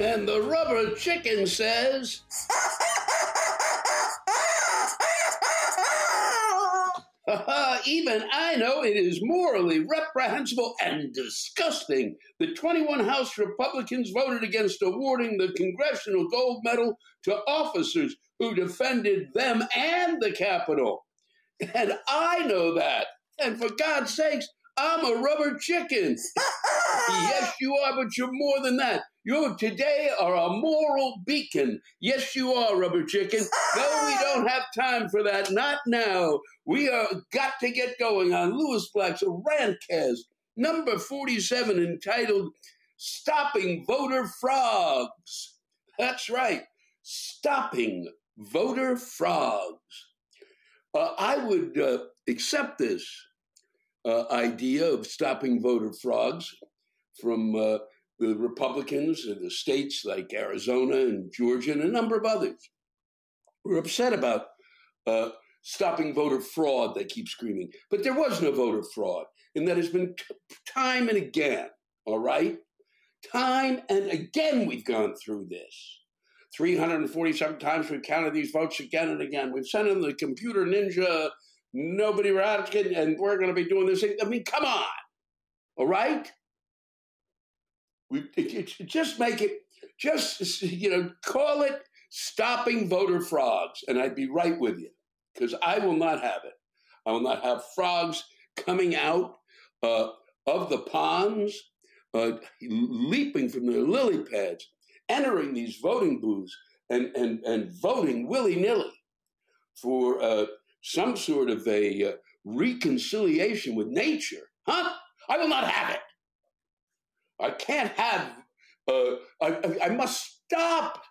And the rubber chicken says. Even I know it is morally reprehensible and disgusting that 21 House Republicans voted against awarding the Congressional Gold Medal to officers who defended them and the Capitol. And I know that. And for God's sakes, I'm a rubber chicken. yes, you are, but you're more than that. You today are a moral beacon. Yes, you are, rubber chicken. No, we don't have time for that. Not now. We are got to get going on Lewis Black's Rantcast, number 47, entitled Stopping Voter Frogs. That's right, stopping voter frogs. Uh, I would uh, accept this uh, idea of stopping voter frogs from uh, the Republicans in the states like Arizona and Georgia and a number of others. We're upset about uh, stopping voter fraud, they keep screaming. But there was no voter fraud, and that has been t- time and again, all right? Time and again, we've gone through this. 347 times we've counted these votes again and again. We've sent in the computer ninja nobody Ratkin, and we're going to be doing this. Thing. I mean, come on, all right? We just make it, just you know, call it stopping voter frogs, and I'd be right with you because I will not have it. I will not have frogs coming out uh, of the ponds, uh, leaping from their lily pads, entering these voting booths, and and and voting willy nilly for. Uh, some sort of a uh, reconciliation with nature. Huh? I will not have it. I can't have, uh, I, I, must stop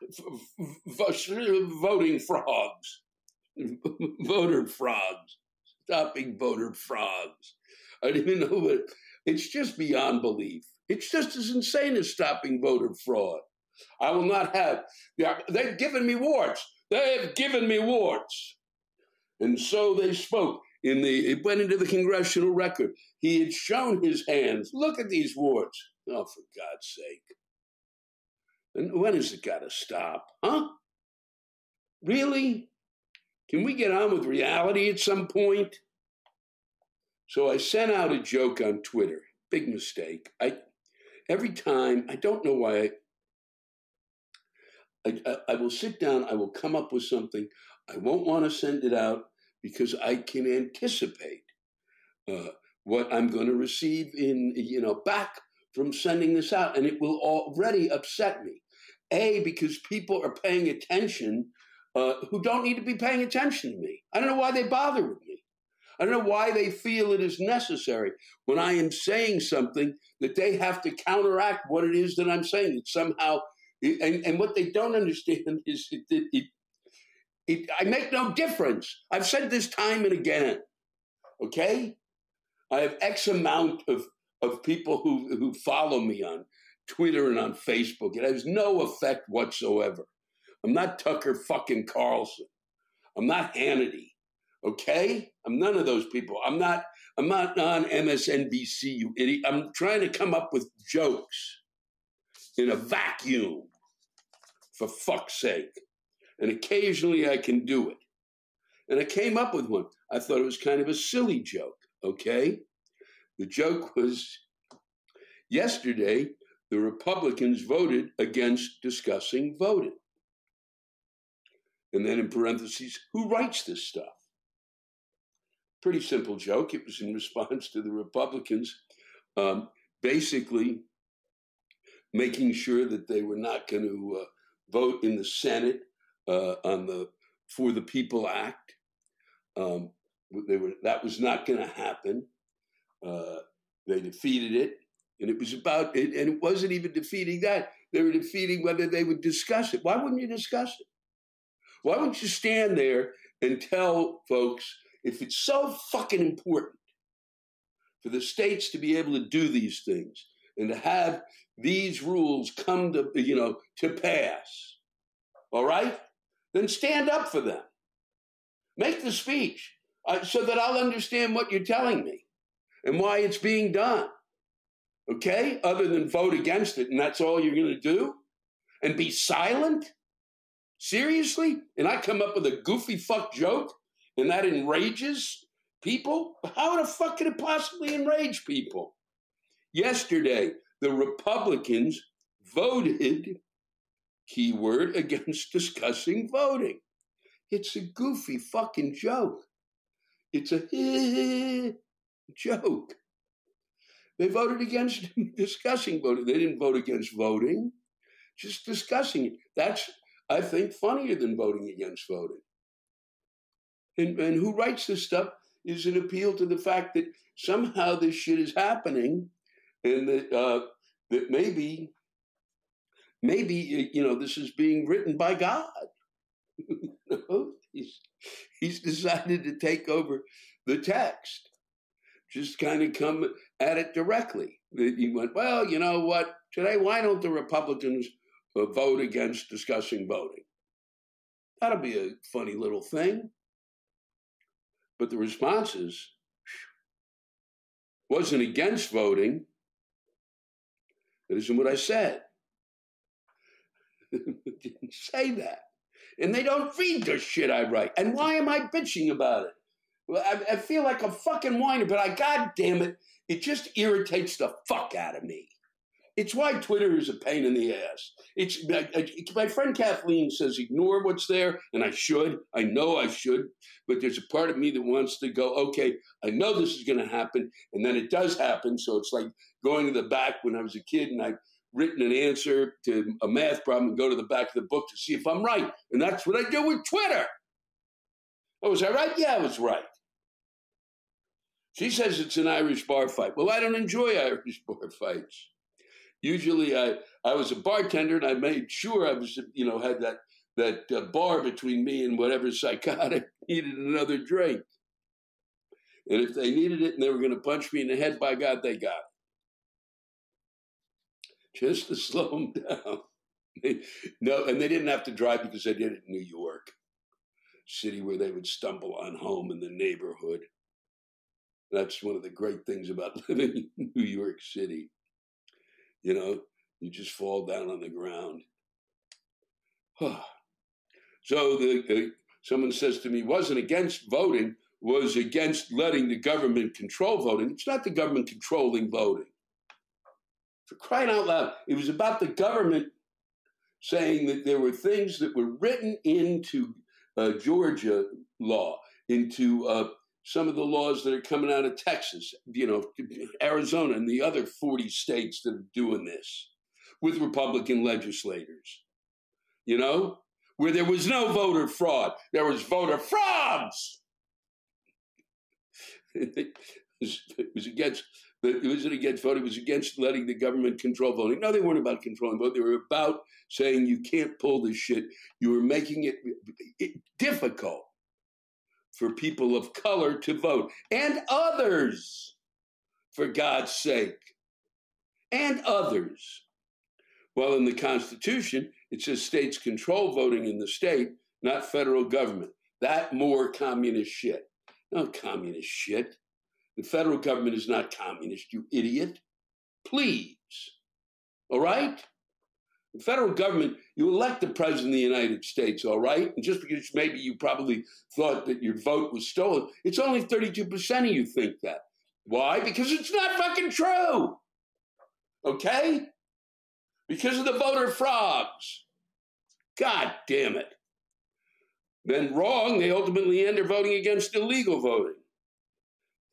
voting frogs, voter frogs, stopping voter frogs. I didn't even know what, it's just beyond belief. It's just as insane as stopping voter fraud. I will not have, they've given me warts. They have given me warts. And so they spoke in the, it went into the congressional record. He had shown his hands. Look at these warts. Oh, for God's sake. And when has it got to stop? Huh? Really? Can we get on with reality at some point? So I sent out a joke on Twitter. Big mistake. I every time I don't know why I, I, I will sit down. I will come up with something. I won't want to send it out because I can anticipate uh, what I'm going to receive in you know back from sending this out, and it will already upset me. A because people are paying attention uh, who don't need to be paying attention to me. I don't know why they bother with me. I don't know why they feel it is necessary when I am saying something that they have to counteract what it is that I'm saying. It somehow, and, and what they don't understand is it, it, it, I make no difference. I've said this time and again. Okay, I have X amount of of people who who follow me on Twitter and on Facebook. It has no effect whatsoever. I'm not Tucker fucking Carlson. I'm not Hannity. Okay? I'm none of those people. I'm not I'm not on MSNBC, you idiot. I'm trying to come up with jokes in a vacuum. For fuck's sake. And occasionally I can do it. And I came up with one. I thought it was kind of a silly joke, okay? The joke was yesterday the Republicans voted against discussing voting. And then in parentheses, who writes this stuff? Pretty simple joke. It was in response to the Republicans um, basically making sure that they were not going to uh, vote in the Senate uh, on the For the People Act. Um, they were, that was not going to happen. Uh, they defeated it. And it was about it, and it wasn't even defeating that. They were defeating whether they would discuss it. Why wouldn't you discuss it? Why wouldn't you stand there and tell folks if it's so fucking important for the states to be able to do these things and to have these rules come to you know to pass, all right? Then stand up for them. Make the speech uh, so that I'll understand what you're telling me and why it's being done okay, other than vote against it, and that's all you're going to do? And be silent? Seriously? And I come up with a goofy fuck joke and that enrages people? How the fuck could it possibly enrage people? Yesterday, the Republicans voted, keyword, against discussing voting. It's a goofy fucking joke. It's a joke. They voted against discussing voting. They didn't vote against voting, just discussing it. That's, I think, funnier than voting against voting. And, and who writes this stuff is an appeal to the fact that somehow this shit is happening and that, uh, that maybe, maybe, you know, this is being written by God. he's, he's decided to take over the text just kind of come at it directly. He went, well, you know what? Today, why don't the Republicans uh, vote against discussing voting? That'll be a funny little thing. But the responses wasn't against voting. That isn't what I said. didn't say that. And they don't read the shit I write. And why am I bitching about it? I, I feel like a fucking whiner, but I, god damn it, it just irritates the fuck out of me. It's why Twitter is a pain in the ass. It's my friend Kathleen says ignore what's there, and I should. I know I should, but there's a part of me that wants to go. Okay, I know this is going to happen, and then it does happen. So it's like going to the back when I was a kid, and I've written an answer to a math problem, and go to the back of the book to see if I'm right, and that's what I do with Twitter. Oh, was I right? Yeah, I was right. She says it's an Irish bar fight. Well, I don't enjoy Irish bar fights. Usually, I I was a bartender and I made sure I was you know had that that uh, bar between me and whatever psychotic needed another drink. And if they needed it and they were going to punch me in the head, by God, they got it. Just to slow them down. no, and they didn't have to drive because they did it in New York, city where they would stumble on home in the neighborhood. That's one of the great things about living in New York City. You know, you just fall down on the ground. so the, uh, someone says to me, wasn't against voting, was against letting the government control voting. It's not the government controlling voting. For crying out loud, it was about the government saying that there were things that were written into uh, Georgia law, into uh, some of the laws that are coming out of Texas, you know, Arizona and the other 40 states that are doing this with Republican legislators. You know, where there was no voter fraud, there was voter frauds. it, was, it against it wasn't against voting, it was against letting the government control voting. No, they weren't about controlling voting. They were about saying you can't pull this shit. You were making it, it difficult for people of color to vote and others, for God's sake, and others. Well, in the Constitution, it says states control voting in the state, not federal government. That more communist shit. No communist shit. The federal government is not communist, you idiot. Please. All right? The federal government, you elect the president of the United States, all right? And just because maybe you probably thought that your vote was stolen, it's only 32% of you think that. Why? Because it's not fucking true. Okay? Because of the voter frogs. God damn it. Then wrong, they ultimately end up voting against illegal voting.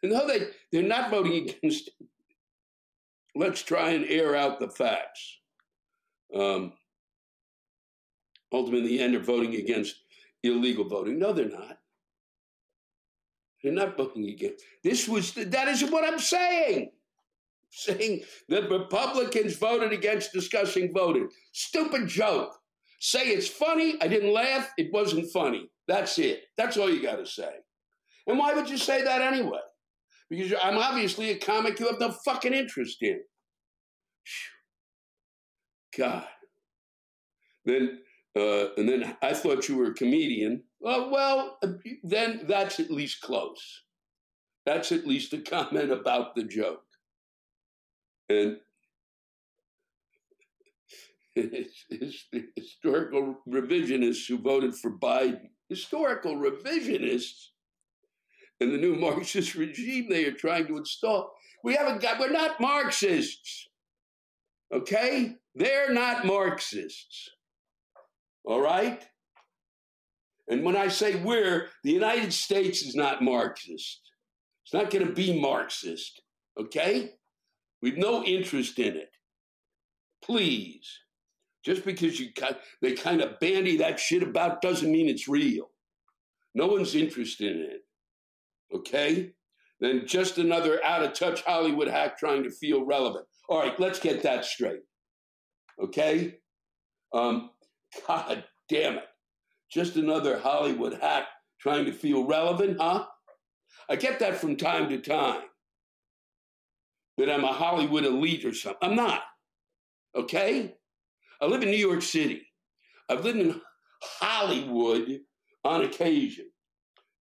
And no, they, they're not voting against. Let's try and air out the facts. Um, ultimately, end up voting against illegal voting. No, they're not. They're not voting against. This was that is what I'm saying. Saying that Republicans voted against discussing voting. Stupid joke. Say it's funny. I didn't laugh. It wasn't funny. That's it. That's all you got to say. And why would you say that anyway? Because I'm obviously a comic you have no fucking interest in. God. Then, uh, and then I thought you were a comedian. Well, well, then that's at least close. That's at least a comment about the joke. And historical revisionists who voted for Biden, historical revisionists and the new Marxist regime they are trying to install. We haven't got, we're not Marxists. Okay? They're not Marxists. All right? And when I say we're, the United States is not Marxist. It's not going to be Marxist. Okay? We've no interest in it. Please. Just because you they kind of bandy that shit about doesn't mean it's real. No one's interested in it okay? Then just another out of touch Hollywood hack trying to feel relevant. All right, let's get that straight, okay? Um, God damn it. Just another Hollywood hack trying to feel relevant, huh? I get that from time to time. That I'm a Hollywood elite or something. I'm not. Okay? I live in New York City. I've lived in Hollywood on occasion.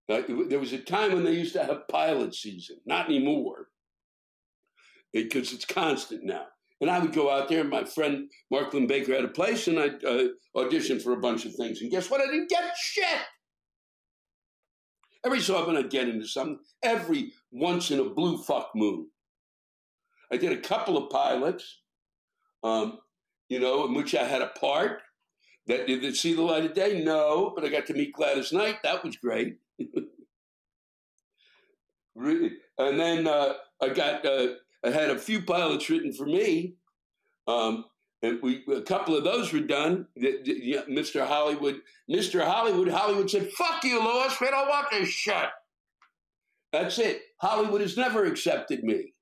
There was a time when they used to have pilot season, not anymore, because it's constant now. And I would go out there, and my friend Mark Linn-Baker had a place, and I'd uh, audition for a bunch of things. And guess what? I didn't get shit. Every so often I'd get into something, every once in a blue fuck moon. I did a couple of pilots, um, you know, in which I had a part. That did it see the light of day? No, but I got to meet Gladys Knight. That was great. Really, and then uh, I got uh, I had a few pilots written for me, um, and we a couple of those were done. The, the, Mr. Hollywood, Mr. Hollywood, Hollywood said, "Fuck you, Lewis. We don't want this shit." That's it. Hollywood has never accepted me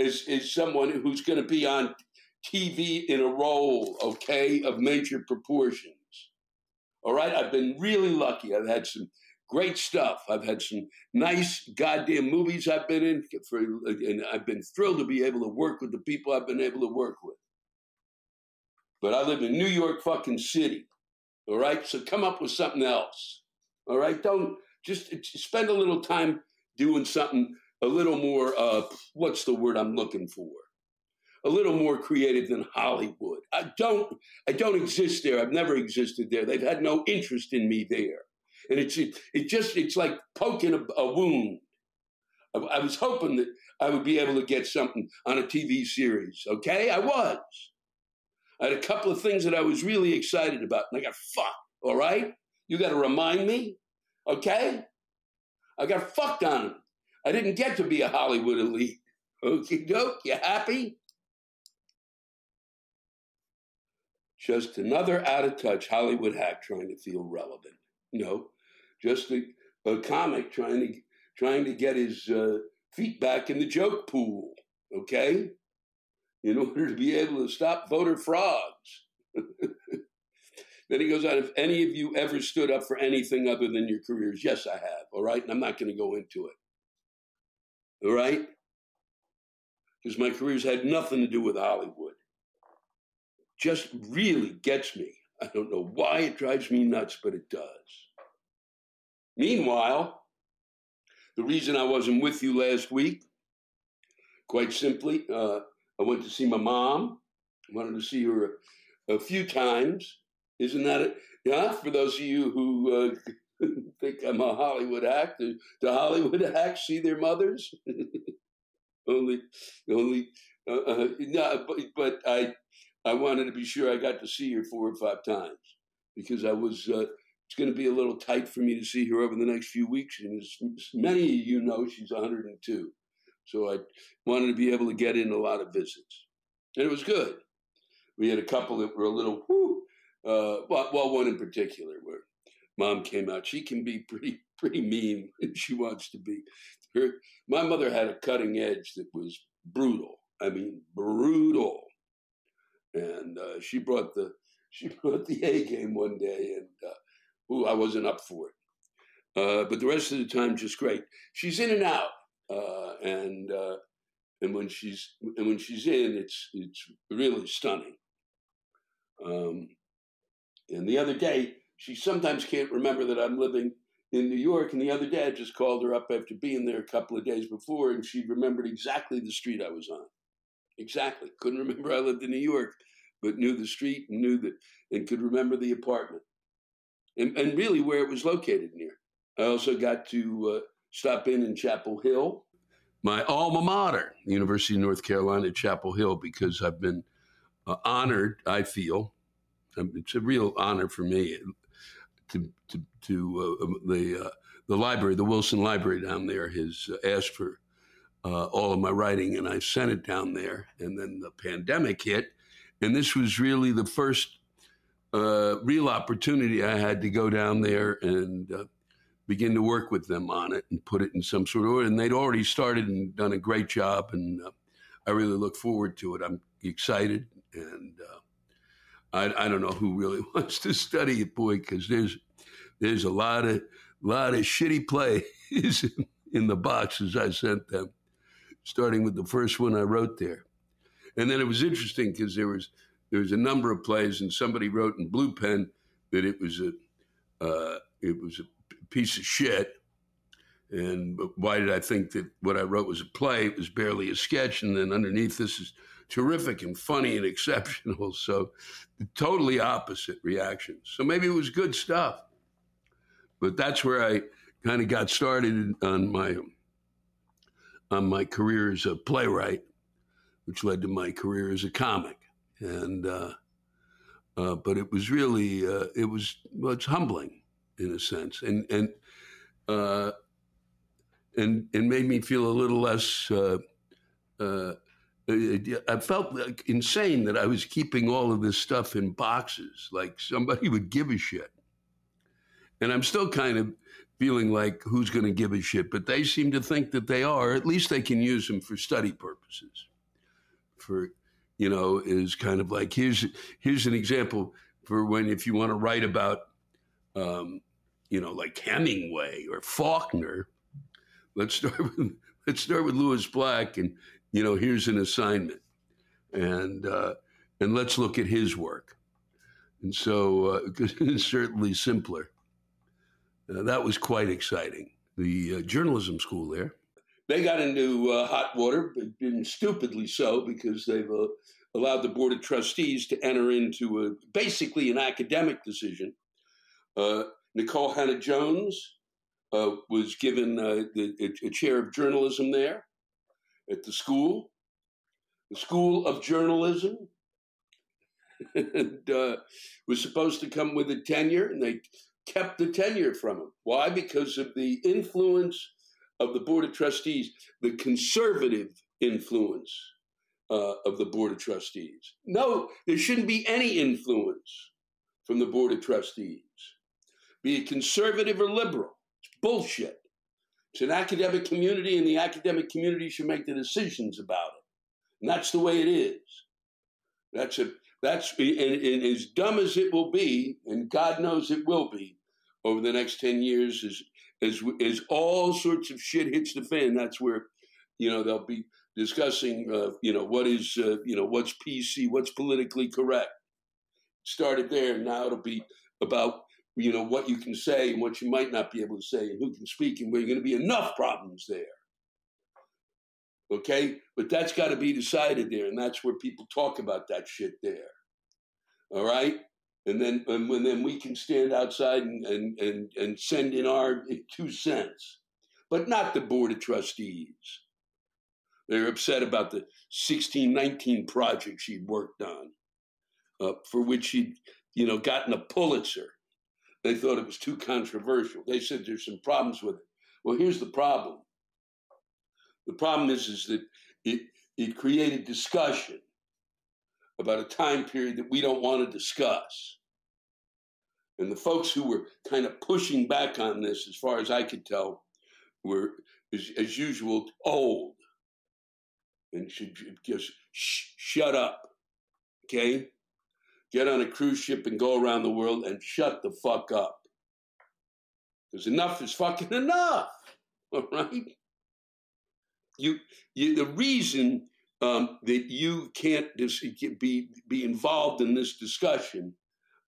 as, as someone who's going to be on TV in a role, okay, of major proportions. All right, I've been really lucky. I've had some great stuff. I've had some nice goddamn movies I've been in, for, and I've been thrilled to be able to work with the people I've been able to work with. But I live in New York fucking city. All right, so come up with something else. All right, don't just spend a little time doing something a little more, uh, what's the word I'm looking for? A little more creative than Hollywood. I don't, I don't exist there. I've never existed there. They've had no interest in me there. And it's, it, it just, it's like poking a, a wound. I, I was hoping that I would be able to get something on a TV series. Okay. I was. I had a couple of things that I was really excited about and I got fucked. All right. You got to remind me. Okay. I got fucked on it. I didn't get to be a Hollywood elite. Okay, doke, you happy? Just another out of touch Hollywood hack trying to feel relevant. Know, just a, a comic trying to trying to get his uh, feet back in the joke pool. Okay, in order to be able to stop voter frauds. then he goes on, if any of you ever stood up for anything other than your careers, yes, I have. All right, and I'm not going to go into it. All right? Because my career's had nothing to do with Hollywood. Just really gets me. I don't know why it drives me nuts, but it does. Meanwhile, the reason I wasn't with you last week, quite simply, uh, I went to see my mom. I wanted to see her a, a few times. Isn't that it? Yeah, for those of you who uh, think I'm a Hollywood actor. Do Hollywood acts see their mothers? only, only, uh, uh, no, but, but I, I wanted to be sure I got to see her four or five times because I was. Uh, it's going to be a little tight for me to see her over the next few weeks, and as many of you know, she's 102. So I wanted to be able to get in a lot of visits, and it was good. We had a couple that were a little, whoo, uh, well, well, one in particular where mom came out. She can be pretty pretty mean if she wants to be. Her my mother had a cutting edge that was brutal. I mean, brutal. And uh, she brought the she brought the A game one day, and uh, ooh, I wasn't up for it. Uh, but the rest of the time, just great. She's in and out, uh, and uh, and when she's and when she's in, it's it's really stunning. Um, and the other day, she sometimes can't remember that I'm living in New York. And the other day, I just called her up after being there a couple of days before, and she remembered exactly the street I was on. Exactly. Couldn't remember I lived in New York, but knew the street and knew that, and could remember the apartment, and, and really where it was located near. I also got to uh, stop in in Chapel Hill, my alma mater, University of North Carolina, Chapel Hill, because I've been uh, honored. I feel um, it's a real honor for me to to, to uh, um, the uh, the library, the Wilson Library down there, has uh, asked for uh, all of my writing, and I sent it down there. And then the pandemic hit, and this was really the first uh, real opportunity I had to go down there and uh, begin to work with them on it and put it in some sort of order. And they'd already started and done a great job, and I really look forward to it. I'm excited and I, I don't know who really wants to study it, boy, because there's there's a lot of lot of shitty plays in the boxes I sent them, starting with the first one I wrote there, and then it was interesting because there was there was a number of plays, and somebody wrote in blue pen that it was a uh, it was a piece of shit. And why did I think that what I wrote was a play? It was barely a sketch, and then underneath this is terrific and funny and exceptional. So totally opposite reactions. So maybe it was good stuff. But that's where I kind of got started on my on my career as a playwright, which led to my career as a comic. And uh, uh, but it was really uh, it was well, it's humbling in a sense, and and uh, and and made me feel a little less uh, uh, I felt like insane that I was keeping all of this stuff in boxes, like somebody would give a shit. And I'm still kind of feeling like who's going to give a shit, but they seem to think that they are. At least they can use them for study purposes. For, you know, is kind of like here's here's an example for when if you want to write about, um, you know, like Hemingway or Faulkner. Let's start with let's start with Lewis Black and you know, here's an assignment, and uh, and let's look at his work. And so uh, it's certainly simpler. Uh, that was quite exciting. The uh, journalism school there, they got into uh, hot water, been stupidly so, because they've uh, allowed the board of trustees to enter into a, basically an academic decision. Uh, Nikole Hannah-Jones uh, was given uh, the, a, a, chair of journalism there at the school, the School of Journalism, and uh, was supposed to come with a tenure, and they kept the tenure from him. Why? Because of the influence of the Board of Trustees, the conservative influence uh, of the Board of Trustees. No, there shouldn't be any influence from the Board of Trustees, be it conservative or liberal. It's bullshit. It's an academic community, and the academic community should make the decisions about it. And that's the way it is. That's a that's and, and as dumb as it will be, and God knows it will be over the next ten years, as as as all sorts of shit hits the fan. That's where you know they'll be discussing uh, you know what is uh, you know what's PC, what's politically correct. Started there, now it'll be about you know what you can say and what you might not be able to say, and who can speak, and where you're going to be enough problems there. Okay, but that's got to be decided there, and that's where people talk about that shit there. All right, and then and then we can stand outside and and and, and send in our two cents, but not the board of trustees. They're upset about the 1619 project she'd worked on, uh, for which she'd you know gotten a Pulitzer. They thought it was too controversial. They said there's some problems with it. Well, here's the problem. The problem is, is that it, it created discussion about a time period that we don't want to discuss. And the folks who were kind of pushing back on this, as far as I could tell, were, as, as usual, old and should just sh- shut up. Okay? Get on a cruise ship and go around the world and shut the fuck up. Because enough is fucking enough. All right? You, you the reason um, that you can't dis- be be involved in this discussion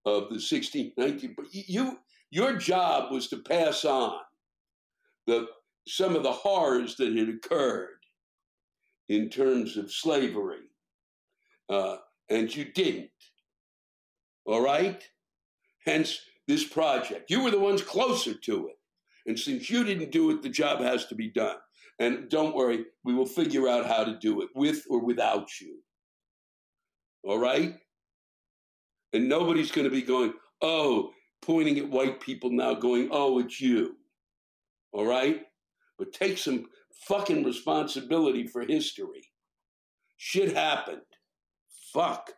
of the 1619. But you, your job was to pass on the some of the horrors that had occurred in terms of slavery, uh, and you didn't. All right. Hence this project. You were the ones closer to it, and since you didn't do it, the job has to be done. And don't worry, we will figure out how to do it with or without you. All right? And nobody's going to be going, oh, pointing at white people now, going, oh, it's you. All right? But take some fucking responsibility for history. Shit happened. Fuck.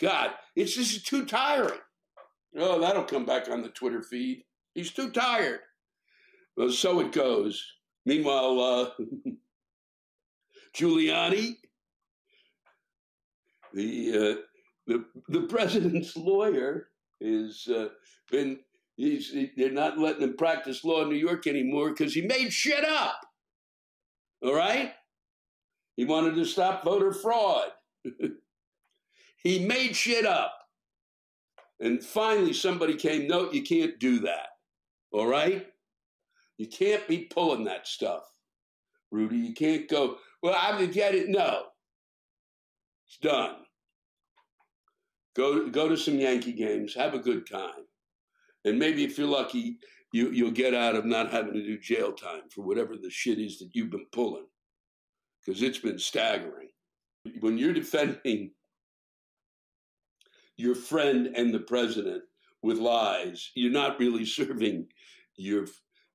God, it's just too tiring. Oh, that'll come back on the Twitter feed. He's too tired. Well, so it goes. Meanwhile, uh, Giuliani, the uh, the the president's lawyer is uh, been he's they're not letting him practice law in New York anymore because he made shit up. All right, he wanted to stop voter fraud. he made shit up, and finally somebody came. No, you can't do that. All right, you can't be pulling that stuff, Rudy. You can't go. Well, I'm gonna get it. No, it's done. Go go to some Yankee games, have a good time, and maybe if you're lucky, you you'll get out of not having to do jail time for whatever the shit is that you've been pulling, because it's been staggering. When you're defending your friend and the president with lies, you're not really serving your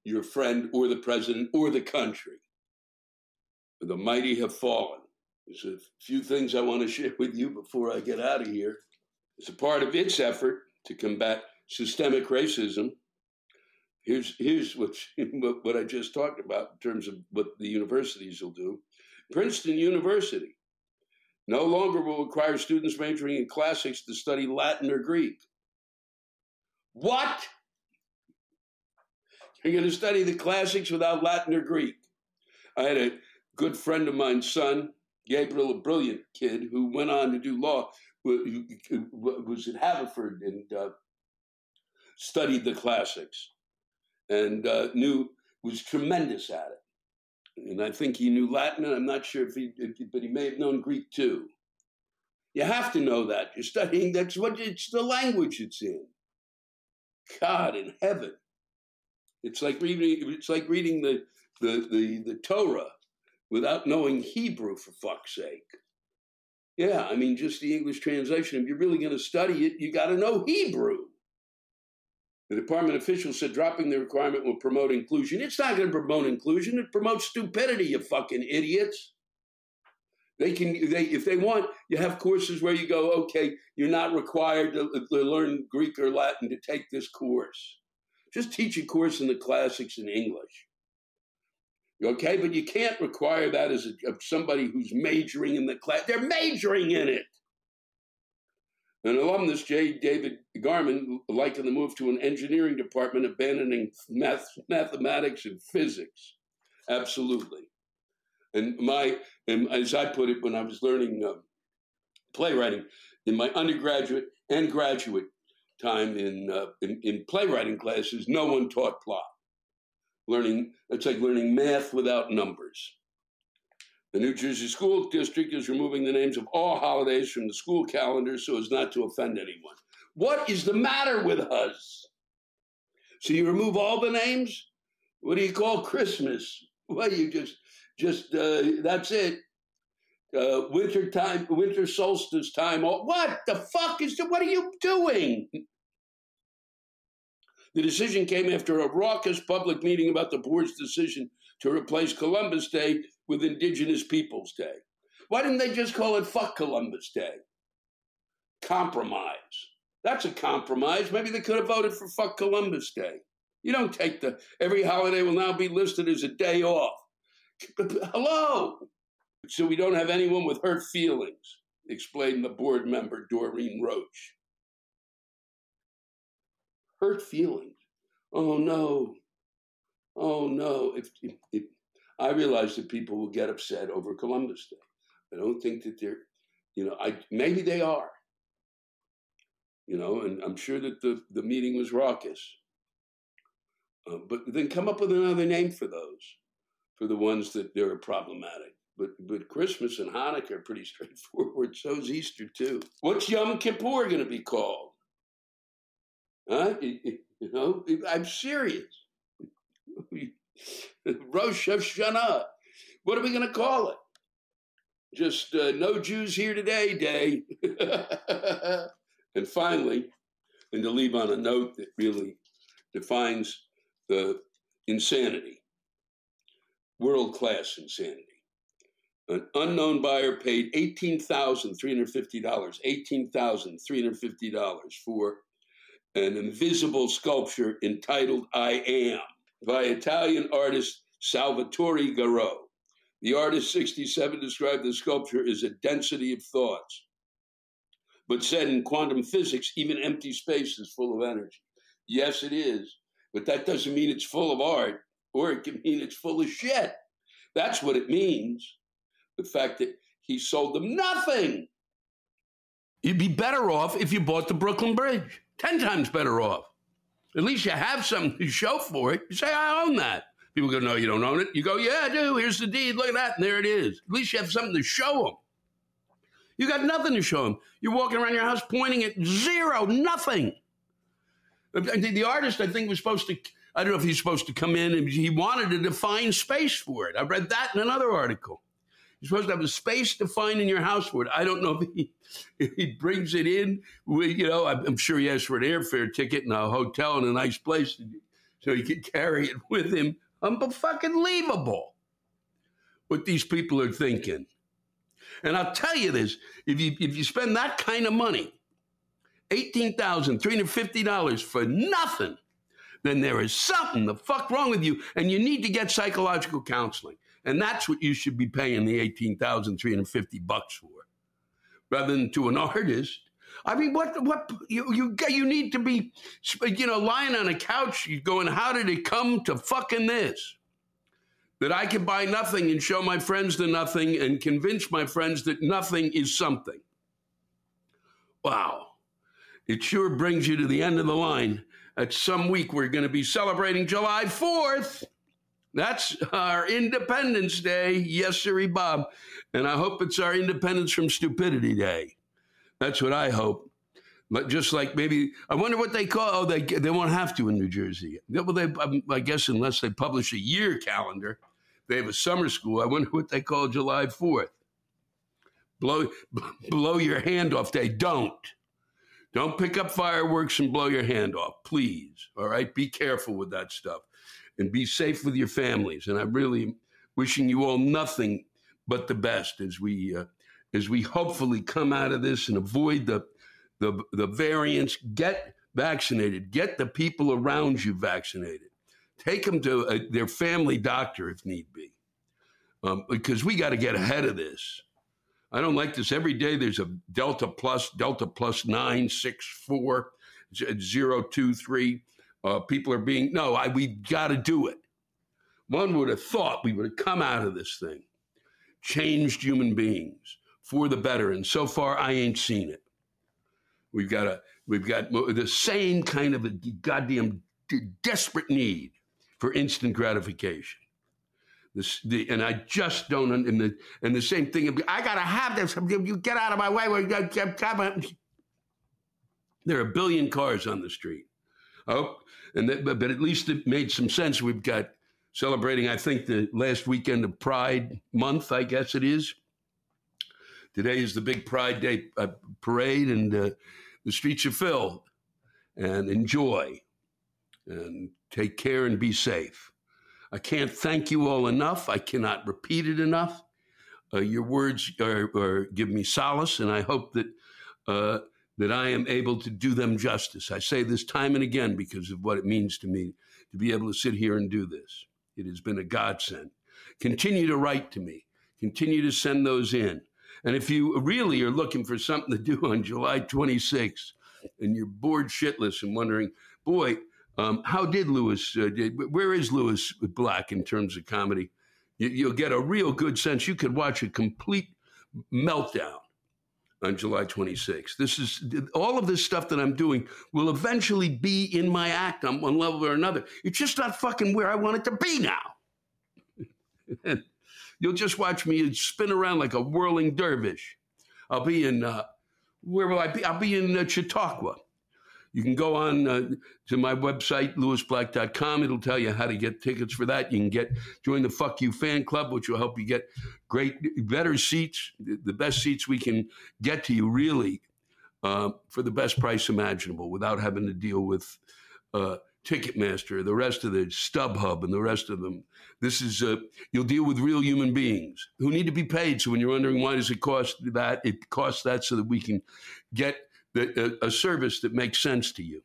your friend or the president or the country. The mighty have fallen. There's a few things I want to share with you before I get out of here. As a part of its effort to combat systemic racism, here's, here's what, what I just talked about in terms of what the universities will do. Princeton University no longer will require students majoring in classics to study Latin or Greek. What? You're going to study the classics without Latin or Greek. I had a good friend of mine's son, Gabriel, a brilliant kid who went on to do law, was at Haverford and uh, studied the classics and uh, knew was tremendous at it. and I think he knew Latin. I'm not sure if he, but he may have known Greek too. You have to know that. You're studying. That's what it's the language it's in. God in heaven. It's like reading. It's like reading the the the, the Torah without knowing Hebrew. For fuck's sake. Yeah, I mean, just the English translation. If you're really going to study it, you got to know Hebrew. The department officials said dropping the requirement will promote inclusion. It's not going to promote inclusion. It promotes stupidity, you fucking idiots. They can, they, if they want, you have courses where you go, okay, you're not required to, to learn Greek or Latin to take this course. Just teach a course in the classics in English. Okay, but you can't require that as a, somebody who's majoring in the class. They're majoring in it. An alumnus, J. David Garman, likened the move to an engineering department abandoning math, mathematics and physics. Absolutely. And my, and as I put it when I was learning uh, playwriting, in my undergraduate and graduate time in, uh, in, in playwriting classes, no one taught plot. Learning, it's like learning math without numbers. The New Jersey School District is removing the names of all holidays from the school calendar so as not to offend anyone. What is the matter with us? So you remove all the names? What do you call Christmas? Well, you just, just, uh, that's it. Uh, winter time, winter solstice time. What the fuck is, what are you doing? The decision came after a raucous public meeting about the board's decision to replace Columbus Day with Indigenous Peoples Day. Why didn't they just call it Fuck Columbus Day? Compromise. That's a compromise. Maybe they could have voted for Fuck Columbus Day. You don't take the, every holiday will now be listed as a day off. Hello! So we don't have anyone with hurt feelings, explained the board member, Doreen Roach hurt feelings. Oh no. Oh no. If, if, if, I realize that people will get upset over Columbus Day. I don't think that they're, you know, I maybe they are. You know, and I'm sure that the, the meeting was raucous. Uh, but then come up with another name for those, for the ones that they're problematic. But but Christmas and Hanukkah are pretty straightforward. So's Easter too. What's Yom Kippur going to be called? Huh? You know, I'm serious. Rosh Hashanah. What are we going to call it? Just uh, no Jews here today day. and finally, and to leave on a note that really defines the insanity, world class insanity. An unknown buyer paid $18,350, $18,350 for an invisible sculpture entitled I Am by Italian artist Salvatore Garau. The artist 67 described the sculpture as a density of thoughts, but said in quantum physics, even empty space is full of energy. Yes, it is, but that doesn't mean it's full of art, or it can mean it's full of shit. That's what it means. The fact that he sold them nothing. You'd be better off if you bought the Brooklyn Bridge. 10 times better off. At least you have something to show for it. You say, I own that. People go, no, you don't own it. You go, yeah, I do. Here's the deed. Look at that. And there it is. At least you have something to show them. You got nothing to show them. You're walking around your house pointing at zero, nothing. The artist, I think, was supposed to, I don't know if he's supposed to come in and he wanted to define space for it. I read that in another article. You're supposed to have a space defined in your house for it. I don't know if he, if he brings it in. you know, I'm sure he asks for an airfare ticket and a hotel and a nice place so he can carry it with him. Unfucking what these people are thinking. And I'll tell you this: if you if you spend that kind of money, eighteen thousand three hundred fifty dollars for nothing, then there is something the fuck wrong with you, and you need to get psychological counseling. And that's what you should be paying the 18,350 bucks for, rather than to an artist. I mean, what, what, you, you, you need to be, you know, lying on a couch going, how did it come to fucking this? That I can buy nothing and show my friends the nothing and convince my friends that nothing is something. Wow. It sure brings you to the end of the line. At some week, we're going to be celebrating July 4th. That's our Independence Day. Yes, sir, Bob. And I hope it's our Independence from Stupidity Day. That's what I hope. But just like maybe, I wonder what they call. Oh, they they won't have to in New Jersey. Well, they um, I guess unless they publish a year calendar, they have a summer school. I wonder what they call July Fourth. Blow blow your hand off day. Don't don't pick up fireworks and blow your hand off, please. All right, be careful with that stuff, and be safe with your families. And I'm really wishing you all nothing but the best as we uh, as we hopefully come out of this and avoid the the the variants. Get vaccinated. Get the people around you vaccinated. Take them to a, uh, their family doctor if need be, um, because we got to get ahead of this. I don't like this. Every day there's a Delta plus, Delta plus nine, six, four, zero, two, three. Uh, people are being no. I we got to do it. One would have thought we would have come out of this thing, changed human beings for the better, and so far I ain't seen it. We've got a we've got the same kind of a goddamn desperate need for instant gratification. This, the, and I just don't. And the and the same thing. I gotta have this. You get out of my way. There are a billion cars on the street. Oh, and that, but, at least it made some sense. We've got celebrating. I think the last weekend of Pride Month. I guess it is. Today is the big Pride Day uh, parade, and uh, the streets are filled. And enjoy, and take care, and be safe. I can't thank you all enough. I cannot repeat it enough. Uh, your words are, are, give me solace, and I hope that uh, that I am able to do them justice. I say this time and again because of what it means to me to be able to sit here and do this. It has been a godsend. Continue to write to me. Continue to send those in. And if you really are looking for something to do on July 26th and you're bored shitless and wondering, boy, um, how did Lewis? Uh, did, where is Lewis Black in terms of comedy? You, will get a real good sense. You could watch a complete meltdown on July 26th. This is all of this stuff that I'm doing will eventually be in my act on one level or another. It's just not fucking where I want it to be now. You'll just watch me spin around like a whirling dervish. I'll be in, uh, where will I be? I'll be in uh, Chautauqua. You can go on uh, to my website, lewisblack.com. It'll tell you how to get tickets for that. You can get join the Fuck You fan club, which will help you get great, better seats, the best seats we can get to you, really, uh, for the best price imaginable without having to deal with uh, Ticketmaster, the rest of the StubHub, and the rest of them. This is uh, you'll deal with real human beings who need to be paid. So when you're wondering why does it cost that, it costs that so that we can get the, a, a service that makes sense to you,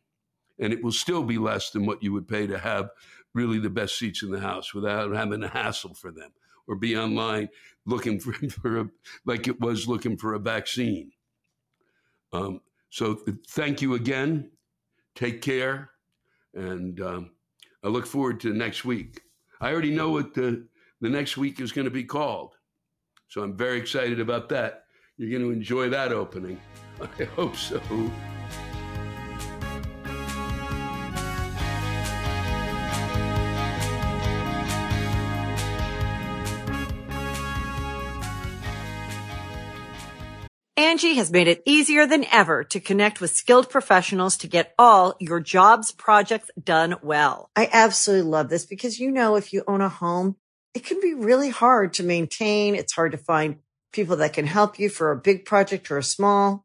and it will still be less than what you would pay to have really the best seats in the house without having a hassle for them or be online looking for, for a, like it was looking for a vaccine. Um, so thank you again. Take care. And um, I look forward to next week. I already know what the, the next week is going to be called. So I'm very excited about that. You're going to enjoy that opening. I hope so. Angi has made it easier than ever to connect with skilled professionals to get all your jobs projects done well. I absolutely love this because, you know, if you own a home, it can be really hard to maintain. It's hard to find people that can help you for a big project or a small.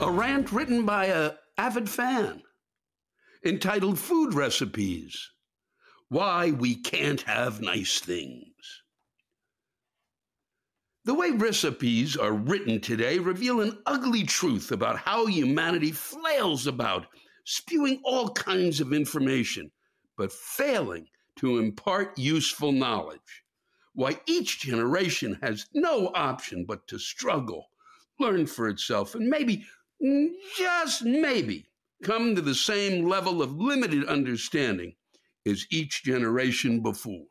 A rant written by a avid fan entitled Food Recipes Why We Can't Have Nice Things. The way recipes are written today reveal an ugly truth about how humanity flails about, spewing all kinds of information, but failing to impart useful knowledge. Why each generation has no option but to struggle, learn for itself, and maybe, just maybe, come to the same level of limited understanding as each generation before.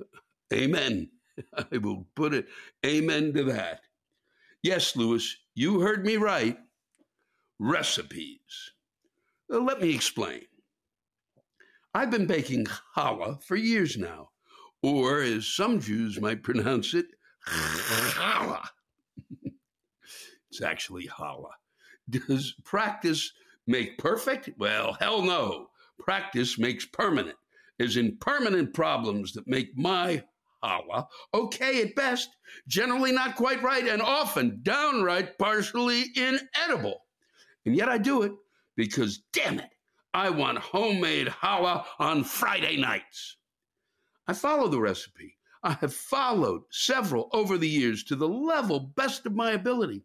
Amen. I will put it, amen to that. Yes, Lewis, you heard me right. Recipes. Uh, let me explain. I've been baking challah for years now, or as some Jews might pronounce it, challah. It's actually challah. Does practice make perfect? Well, hell no. Practice makes permanent, as in permanent problems that make my challah okay at best, generally not quite right, and often downright partially inedible. And yet I do it because, damn it, I want homemade challah on Friday nights. I follow the recipe. I have followed several over the years to the level best of my ability,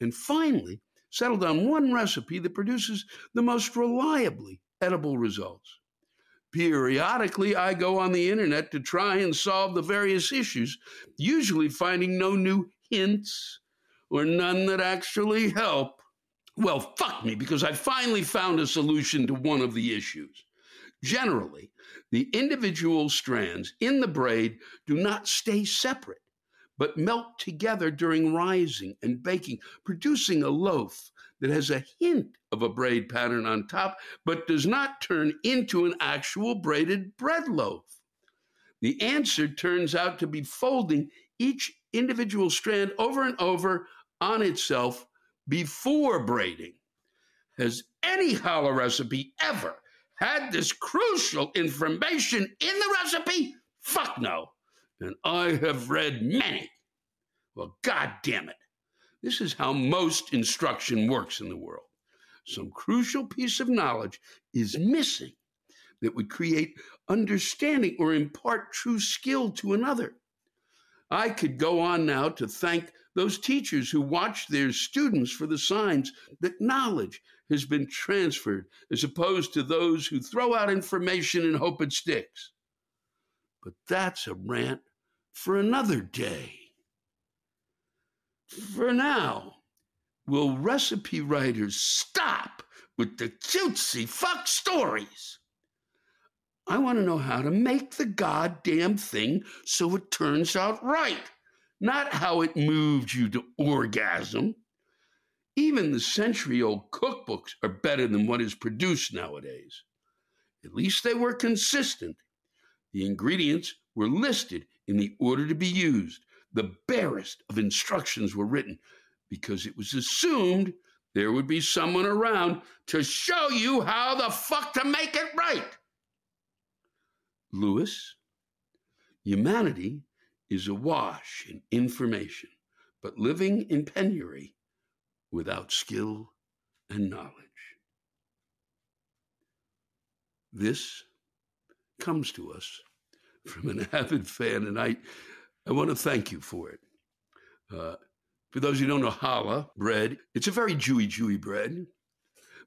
and finally settled on one recipe that produces the most reliably edible results. Periodically, I go on the internet to try and solve the various issues, usually finding no new hints or none that actually help. Well, fuck me, because I finally found a solution to one of the issues. Generally, the individual strands in the braid do not stay separate, but melt together during rising and baking, producing a loaf that has a hint of a braid pattern on top, but does not turn into an actual braided bread loaf. The answer turns out to be folding each individual strand over and over on itself before braiding. Has any challah recipe ever had this crucial information in the recipe? Fuck no. And I have read many. Well, god damn it. This is how most instruction works in the world. Some crucial piece of knowledge is missing that would create understanding or impart true skill to another. I could go on now to thank those teachers who watch their students for the signs that knowledge has been transferred, as opposed to those who throw out information and hope it sticks. But that's a rant for another day. For now, will recipe writers stop with the cutesy fuck stories? I want to know how to make the goddamn thing so it turns out right, not how it moved you to orgasm. Even the century old cookbooks are better than what is produced nowadays. At least they were consistent. The ingredients were listed in the order to be used. The barest of instructions were written because it was assumed there would be someone around to show you how the fuck to make it right. Lewis, humanity is awash in information, but living in penury without skill and knowledge. This comes to us from an avid fan, and I, I want to thank you for it. Uh, for those who don't know challah bread, it's a very Jewy, Jewy bread.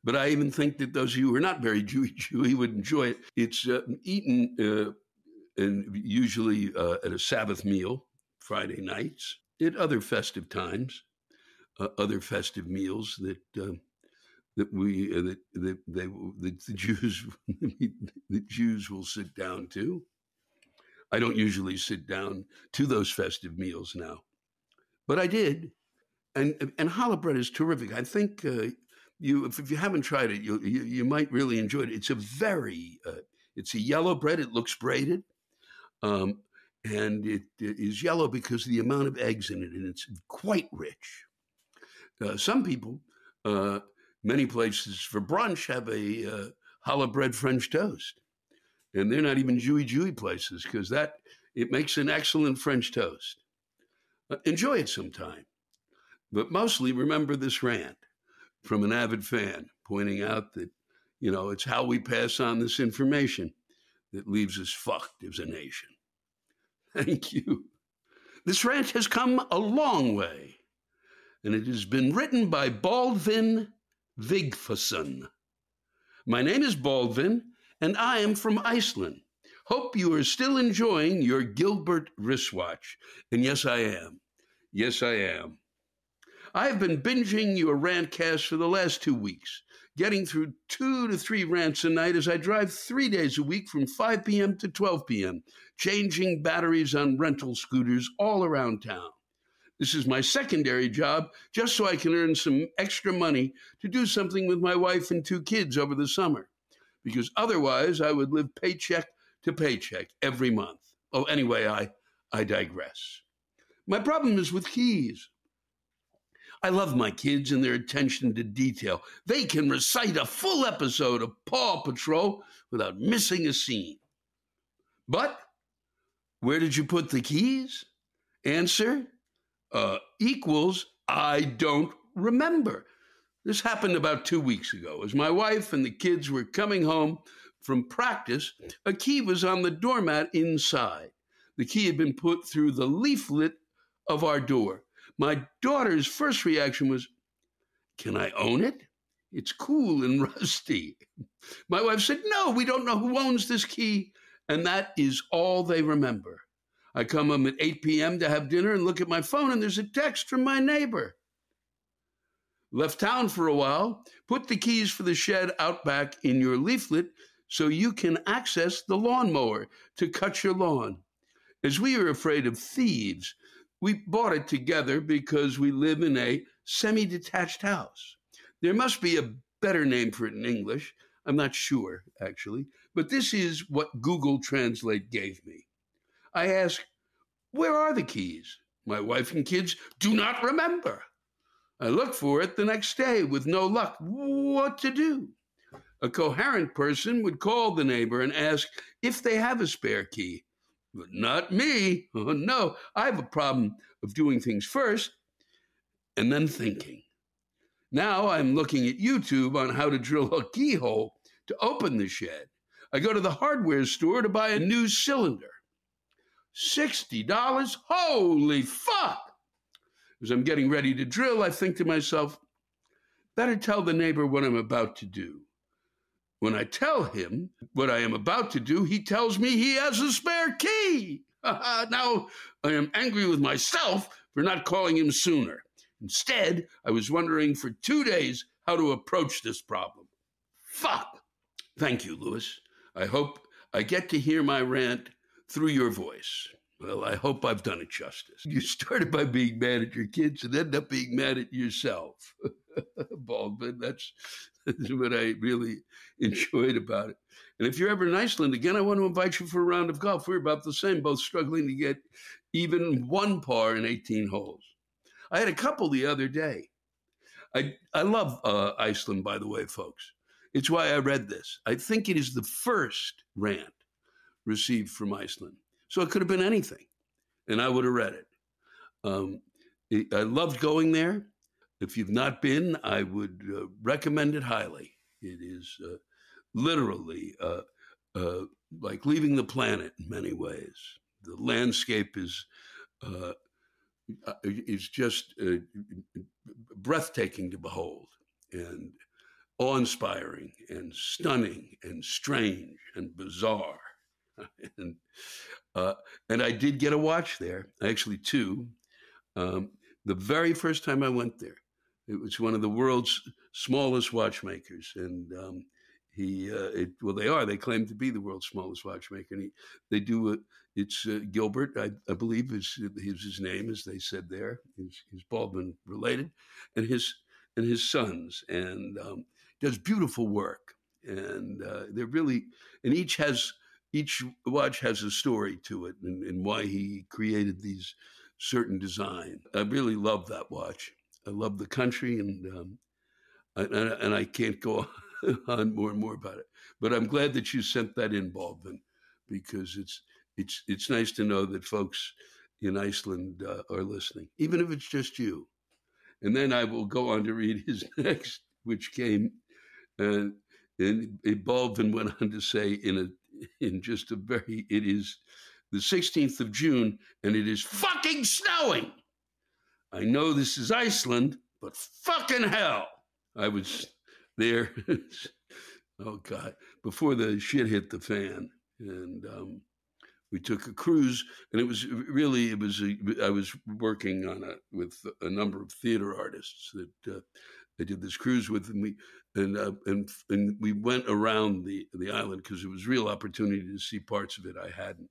But I even think that those of you who are not very Jewy, Jewy would enjoy it. It's uh, eaten uh, and usually uh, at a Sabbath meal, Friday nights, at other festive times, uh, other festive meals that uh, that we uh, that, that they that the Jews the Jews will sit down to. I don't usually sit down to those festive meals now, but I did, and and challah bread is terrific. I think uh, you if, if, you haven't tried it, you, you, you might really enjoy it. It's a very uh, it's a yellow bread. It looks braided, um, and it, it is yellow because of the amount of eggs in it, and it's quite rich. Uh, some people, uh, many places for brunch, have a uh, challah bread French toast, and they're not even Jewy Jewy places because that it makes an excellent French toast. Uh, enjoy it sometime. But mostly remember this rant from an avid fan pointing out that, you know, it's how we pass on this information that leaves us fucked as a nation. Thank you. This rant has come a long way, and it has been written by Baldvin Vigfusson. My name is Baldvin, and I am from Iceland. Hope you are still enjoying your Gilbert wristwatch. And yes, I am. Yes, I am. I have been binging your rantcast for the last two weeks, getting through two to three rants a night as I drive three days a week from 5 p.m. to 12 p.m., changing batteries on rental scooters all around town. This is my secondary job, just so I can earn some extra money to do something with my wife and two kids over the summer, because otherwise I would live paycheck to paycheck every month. Oh, anyway, I, I digress. My problem is with keys. I love my kids and their attention to detail. They can recite a full episode of Paw Patrol without missing a scene. But where did you put the keys? Answer uh, equals I don't remember. This happened about two weeks ago. As my wife and the kids were coming home from practice, a key was on the doormat inside. The key had been put through the leaflet of our door. My daughter's first reaction was, Can I own it? It's cool and rusty. My wife said, No, we don't know who owns this key. And that is all they remember. I come home at 8 p.m. to have dinner and look at my phone, and there's a text from my neighbor. Left town for a while, put the keys for the shed out back in your leaflet so you can access the lawnmower to cut your lawn. As we are afraid of thieves, we bought it together because we live in a semi detached house. There must be a better name for it in English. I'm not sure, actually, but this is what Google Translate gave me. I ask, Where are the keys? My wife and kids do not remember. I look for it the next day with no luck. What to do? A coherent person would call the neighbor and ask if they have a spare key. But not me. Oh, no, I have a problem of doing things first and then thinking. Now I'm looking at YouTube on how to drill a keyhole to open the shed. I go to the hardware store to buy a new cylinder. $60? Holy fuck! As I'm getting ready to drill, I think to myself, better tell the neighbor what I'm about to do. When I tell him what I am about to do, he tells me he has a spare key. now I am angry with myself for not calling him sooner. Instead, I was wondering for two days how to approach this problem. Fuck! Thank you, Lewis. I hope I get to hear my rant through your voice. Well, I hope I've done it justice. You started by being mad at your kids and end up being mad at yourself. Baldwin. that's is what I really enjoyed about it. And if you're ever in Iceland again, I want to invite you for a round of golf. We're about the same, both struggling to get even one par in 18 holes. I had a couple the other day. I, I love uh, Iceland, by the way, folks. It's why I read this. I think it is the first rant received from Iceland. So it could have been anything, and I would have read it. Um, I loved going there. If you've not been, I would uh, recommend it highly. It is uh, literally uh, uh like leaving the planet in many ways. The landscape is uh, uh, is just breathtaking to behold and awe-inspiring and stunning and strange and bizarre. and and I did get a watch there, actually two. Um, the very first time I went there, it was one of the world's smallest watchmakers, and um, he uh, it, well they are they claim to be the world's smallest watchmaker. And he, they do it. It's uh, Gilbert, I, I, believe is, is his name, as they said there. He's, he's Baldwin related, and his and his sons, and um, does beautiful work. And uh, they're really, and each has each watch has a story to it, and, and why he created these certain design. I really love that watch. I love the country, and um, I, and I can't go on more and more about it. But I'm glad that you sent that in, Baldwin, because it's it's it's nice to know that folks in Iceland uh, are listening, even if it's just you. And then I will go on to read his next, which came, and, and Baldwin went on to say in a in just a very it is the 16th of June and it is fucking snowing. I know this is Iceland, but fucking hell. I was there. oh God, before the shit hit the fan, and um, we took a cruise, and it was really it was a, I was working on it with a number of theater artists that uh, I did this cruise with, and we and uh, and and we went around the the island because it was real opportunity to see parts of it I hadn't,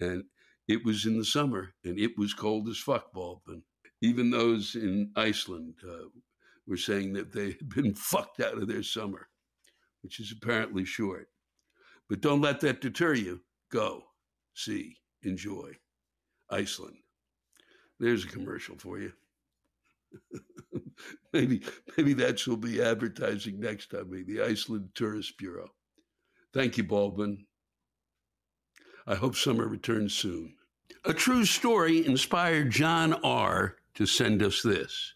and it was in the summer, and it was cold as fuck, Baldwin. Even those in Iceland uh, were saying that they had been fucked out of their summer, which is apparently short. But don't let that deter you. Go, see, enjoy Iceland. There's a commercial for you. maybe maybe that's will be advertising next time. Maybe the Iceland Tourist Bureau. Thank you, Baldwin. I hope summer returns soon. A true story inspired John R. to send us this.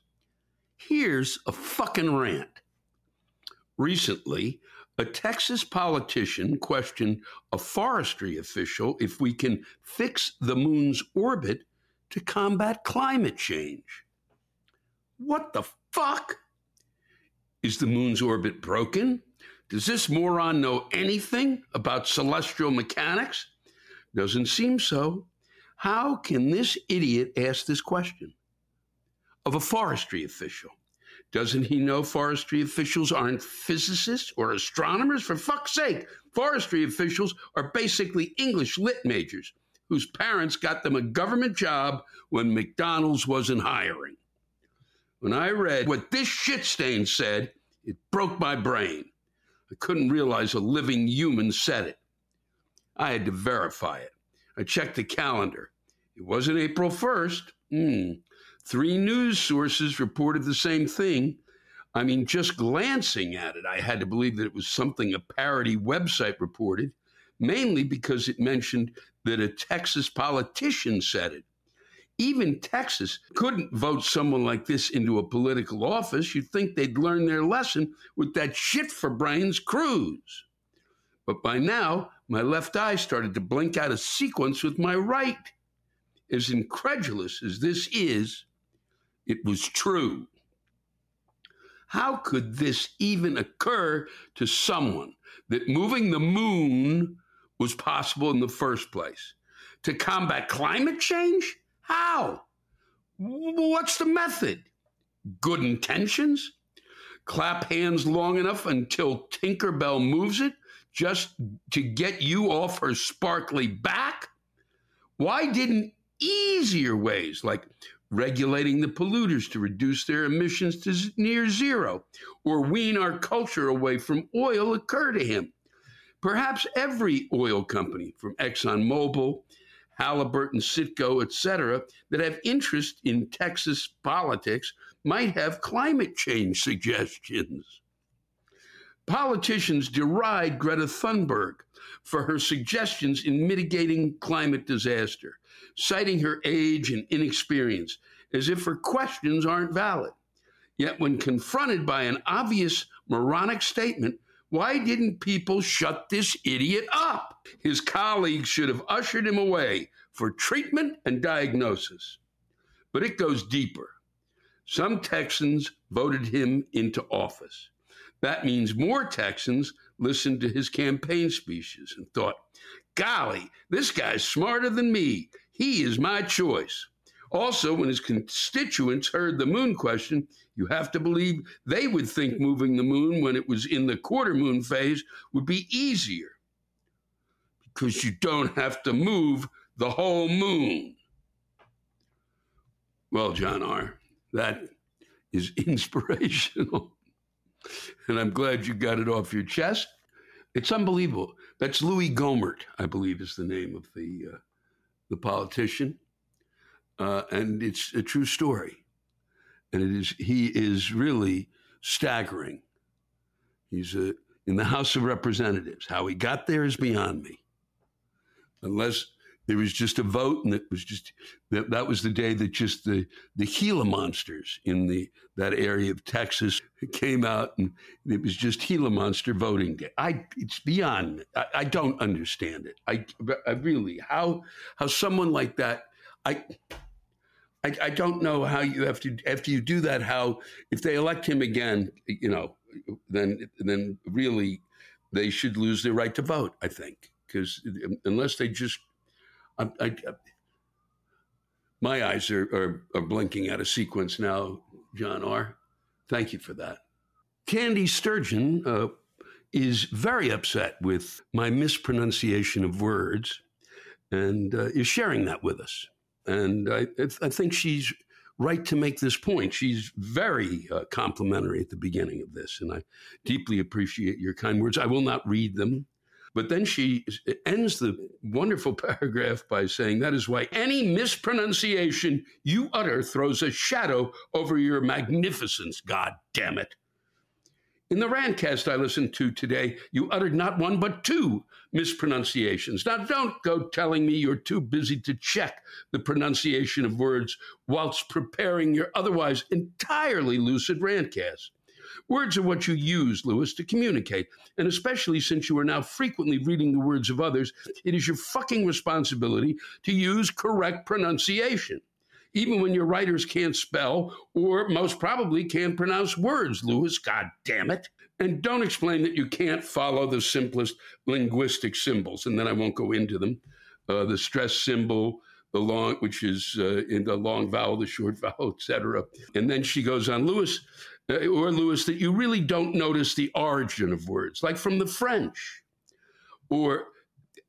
Here's a fucking rant. Recently, a Texas politician questioned a forestry official if we can fix the moon's orbit to combat climate change. What the fuck? Is the moon's orbit broken? Does this moron know anything about celestial mechanics? Doesn't seem so. How can this idiot ask this question of a forestry official? Doesn't he know forestry officials aren't physicists or astronomers? For fuck's sake, forestry officials are basically English lit majors whose parents got them a government job when McDonald's wasn't hiring. When I read what this shit stain said, it broke my brain. I couldn't realize a living human said it. I had to verify it. I checked the calendar. It wasn't April 1st. Hmm. Three news sources reported the same thing. I mean, just glancing at it, I had to believe that it was something a parody website reported, mainly because it mentioned that a Texas politician said it. Even Texas couldn't vote someone like this into a political office. You'd think they'd learn their lesson with that shit for brains Cruz. But by now, my left eye started to blink out a sequence with my right. As incredulous as this is, it was true. How could this even occur to someone that moving the moon was possible in the first place? To combat climate change? How? What's the method? Good intentions? Clap hands long enough until Tinkerbell moves it just to get you off her sparkly back? Why didn't easier ways like regulating the polluters to reduce their emissions to near zero or wean our culture away from oil occur to him? Perhaps every oil company, from ExxonMobil Halliburton, Citgo, etc., that have interest in Texas politics might have climate change suggestions. Politicians deride Greta Thunberg for her suggestions in mitigating climate disaster, citing her age and inexperience as if her questions aren't valid. Yet, when confronted by an obvious moronic statement, why didn't people shut this idiot up? His colleagues should have ushered him away for treatment and diagnosis. But it goes deeper. Some Texans voted him into office. That means more Texans listened to his campaign speeches and thought, golly, this guy's smarter than me. He is my choice. Also, when his constituents heard the moon question, you have to believe they would think moving the moon when it was in the quarter moon phase would be easier because you don't have to move the whole moon. Well, John R., that is inspirational. and I'm glad you got it off your chest. It's unbelievable. That's Louis Gohmert, I believe, is the name of the uh, the politician, uh, and it's a true story and it is he is really staggering. He's a, uh, in the House of Representatives. How he got there is beyond me. Unless there was just a vote, and it was just that that was the day that just the the Gila monsters in the that area of Texas came out, and it was just Gila monster voting day. I it's beyond. I, I don't understand it. I, I really how how someone like that. I, I I don't know how you have to after you do that. How if they elect him again, you know, then then really they should lose their right to vote. I think because unless they just I, I, my eyes are, are, are blinking out of sequence now, John R. Thank you for that. Tandy Sturgeon uh, is very upset with my mispronunciation of words and uh, is sharing that with us. And I, I think she's right to make this point. She's very uh, complimentary at the beginning of this, and I deeply appreciate your kind words. I will not read them but then she ends the wonderful paragraph by saying, That is why any mispronunciation you utter throws a shadow over your magnificence. God damn it. In the Rantcast I listened to today, you uttered not one but two mispronunciations. Now, don't go telling me you're too busy to check the pronunciation of words whilst preparing your otherwise entirely lucid Rantcast. Words are what you use, Lewis, to communicate. And especially since you are now frequently reading the words of others, it is your fucking responsibility to use correct pronunciation. Even when your writers can't spell or most probably can't pronounce words, Lewis, god damn it. And don't explain that you can't follow the simplest linguistic symbols, and then I won't go into them. Uh, the stress symbol, the long, which is uh, in the long vowel, the short vowel, etc. And then she goes on, Lewis, uh, or Lewis, that you really don't notice the origin of words, like from the French or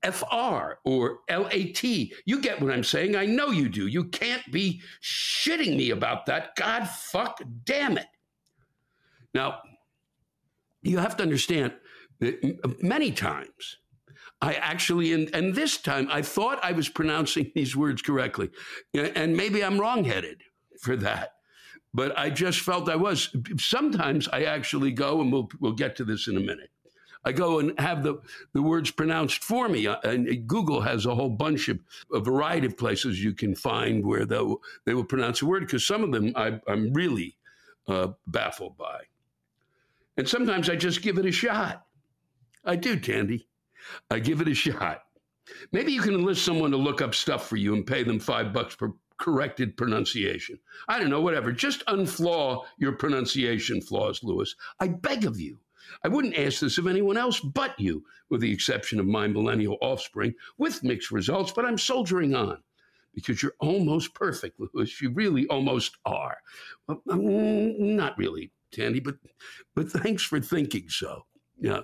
FR or LAT. You get what I'm saying. I know you do. You can't be shitting me about that. God fuck damn it. Now, you have to understand that many times I actually, and, and this time I thought I was pronouncing these words correctly. And maybe I'm wrongheaded for that but I just felt I was. Sometimes I actually go, and we'll we'll get to this in a minute. I go and have the, the words pronounced for me. Uh, and Google has a whole bunch of a variety of places you can find where they will, they will pronounce a word because some of them I, am really uh, baffled by. And sometimes I just give it a shot. I do, Tandy. I give it a shot. Maybe you can enlist someone to look up stuff for you and pay them five bucks per, corrected pronunciation. I don't know, whatever. Just unflaw your pronunciation flaws, Lewis. I beg of you. I wouldn't ask this of anyone else but you, with the exception of my millennial offspring, with mixed results, but I'm soldiering on because you're almost perfect, Lewis. You really almost are. Well, mm, not really, Tandy, but but thanks for thinking so. Yeah,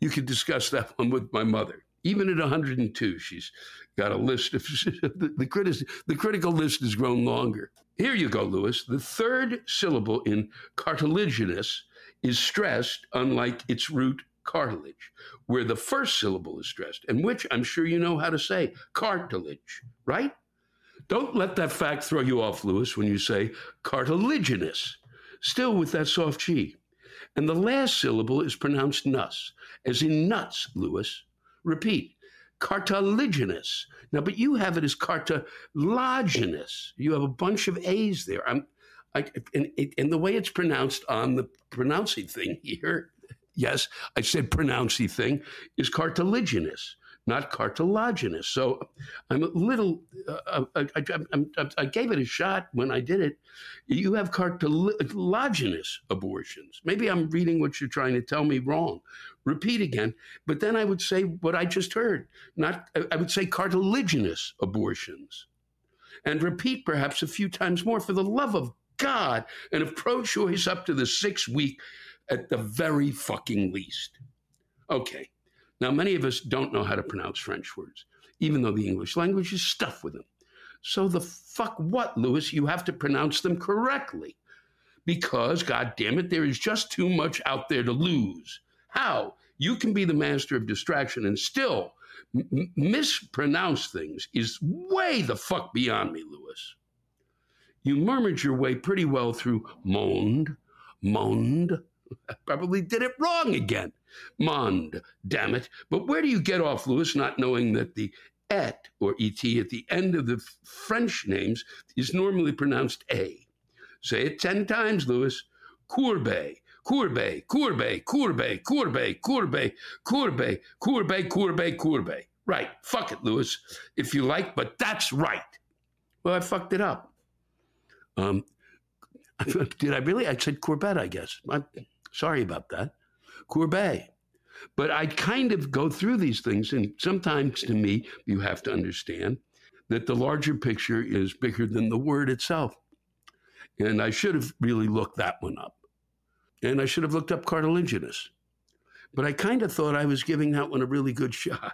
you could discuss that one with my mother. Even at 102, she's got a list of the, the, the critical list has grown longer. Here you go, Lewis. The third syllable in cartilaginous is stressed, unlike its root cartilage, where the first syllable is stressed, and which I'm sure you know how to say cartilage, right? Don't let that fact throw you off, Lewis, when you say cartilaginous, still with that soft G. And the last syllable is pronounced nus, as in nuts, Lewis. Repeat, cartilaginous. Now, but you have it as cartilaginous. You have a bunch of A's there. I'm, I, and, and the way it's pronounced on the pronouncing thing here, yes, I said pronouncing thing, is cartilaginous not cartilaginous. So I'm a little, uh, I, I, I, I, gave it a shot when I did it. You have cartilaginous abortions. Maybe I'm reading what you're trying to tell me wrong. Repeat again. But then I would say what I just heard. Not, I would say cartilaginous abortions. And repeat perhaps a few times more for the love of God and if pro choice up to the six week at the very fucking least. Okay. Now, many of us don't know how to pronounce French words, even though the English language is stuffed with them. So the fuck what, Lewis? You have to pronounce them correctly. Because, God damn it, there is just too much out there to lose. How? You can be the master of distraction and still m- mispronounce things is way the fuck beyond me, Lewis. You murmured your way pretty well through moaned, moaned. I probably did it wrong again. Mond, damn it. But where do you get off, Lewis, not knowing that the et or et at the end of the French names is normally pronounced a. Say it 10 times, Lewis. Courbet, Courbet, Courbet, Courbet, Courbet, Courbet, Courbet, Courbet, Courbet, Courbet. Right. Fuck it, Lewis, if you like, but that's right. Well, I fucked it up. Um, did I really? I said Courbet, I guess. I'm sorry about that. Courbet. But I kind of go through these things, and sometimes to me, you have to understand that the larger picture is bigger than the word itself. And I should have really looked that one up. And I should have looked up cartilaginous. But I kind of thought I was giving that one a really good shot.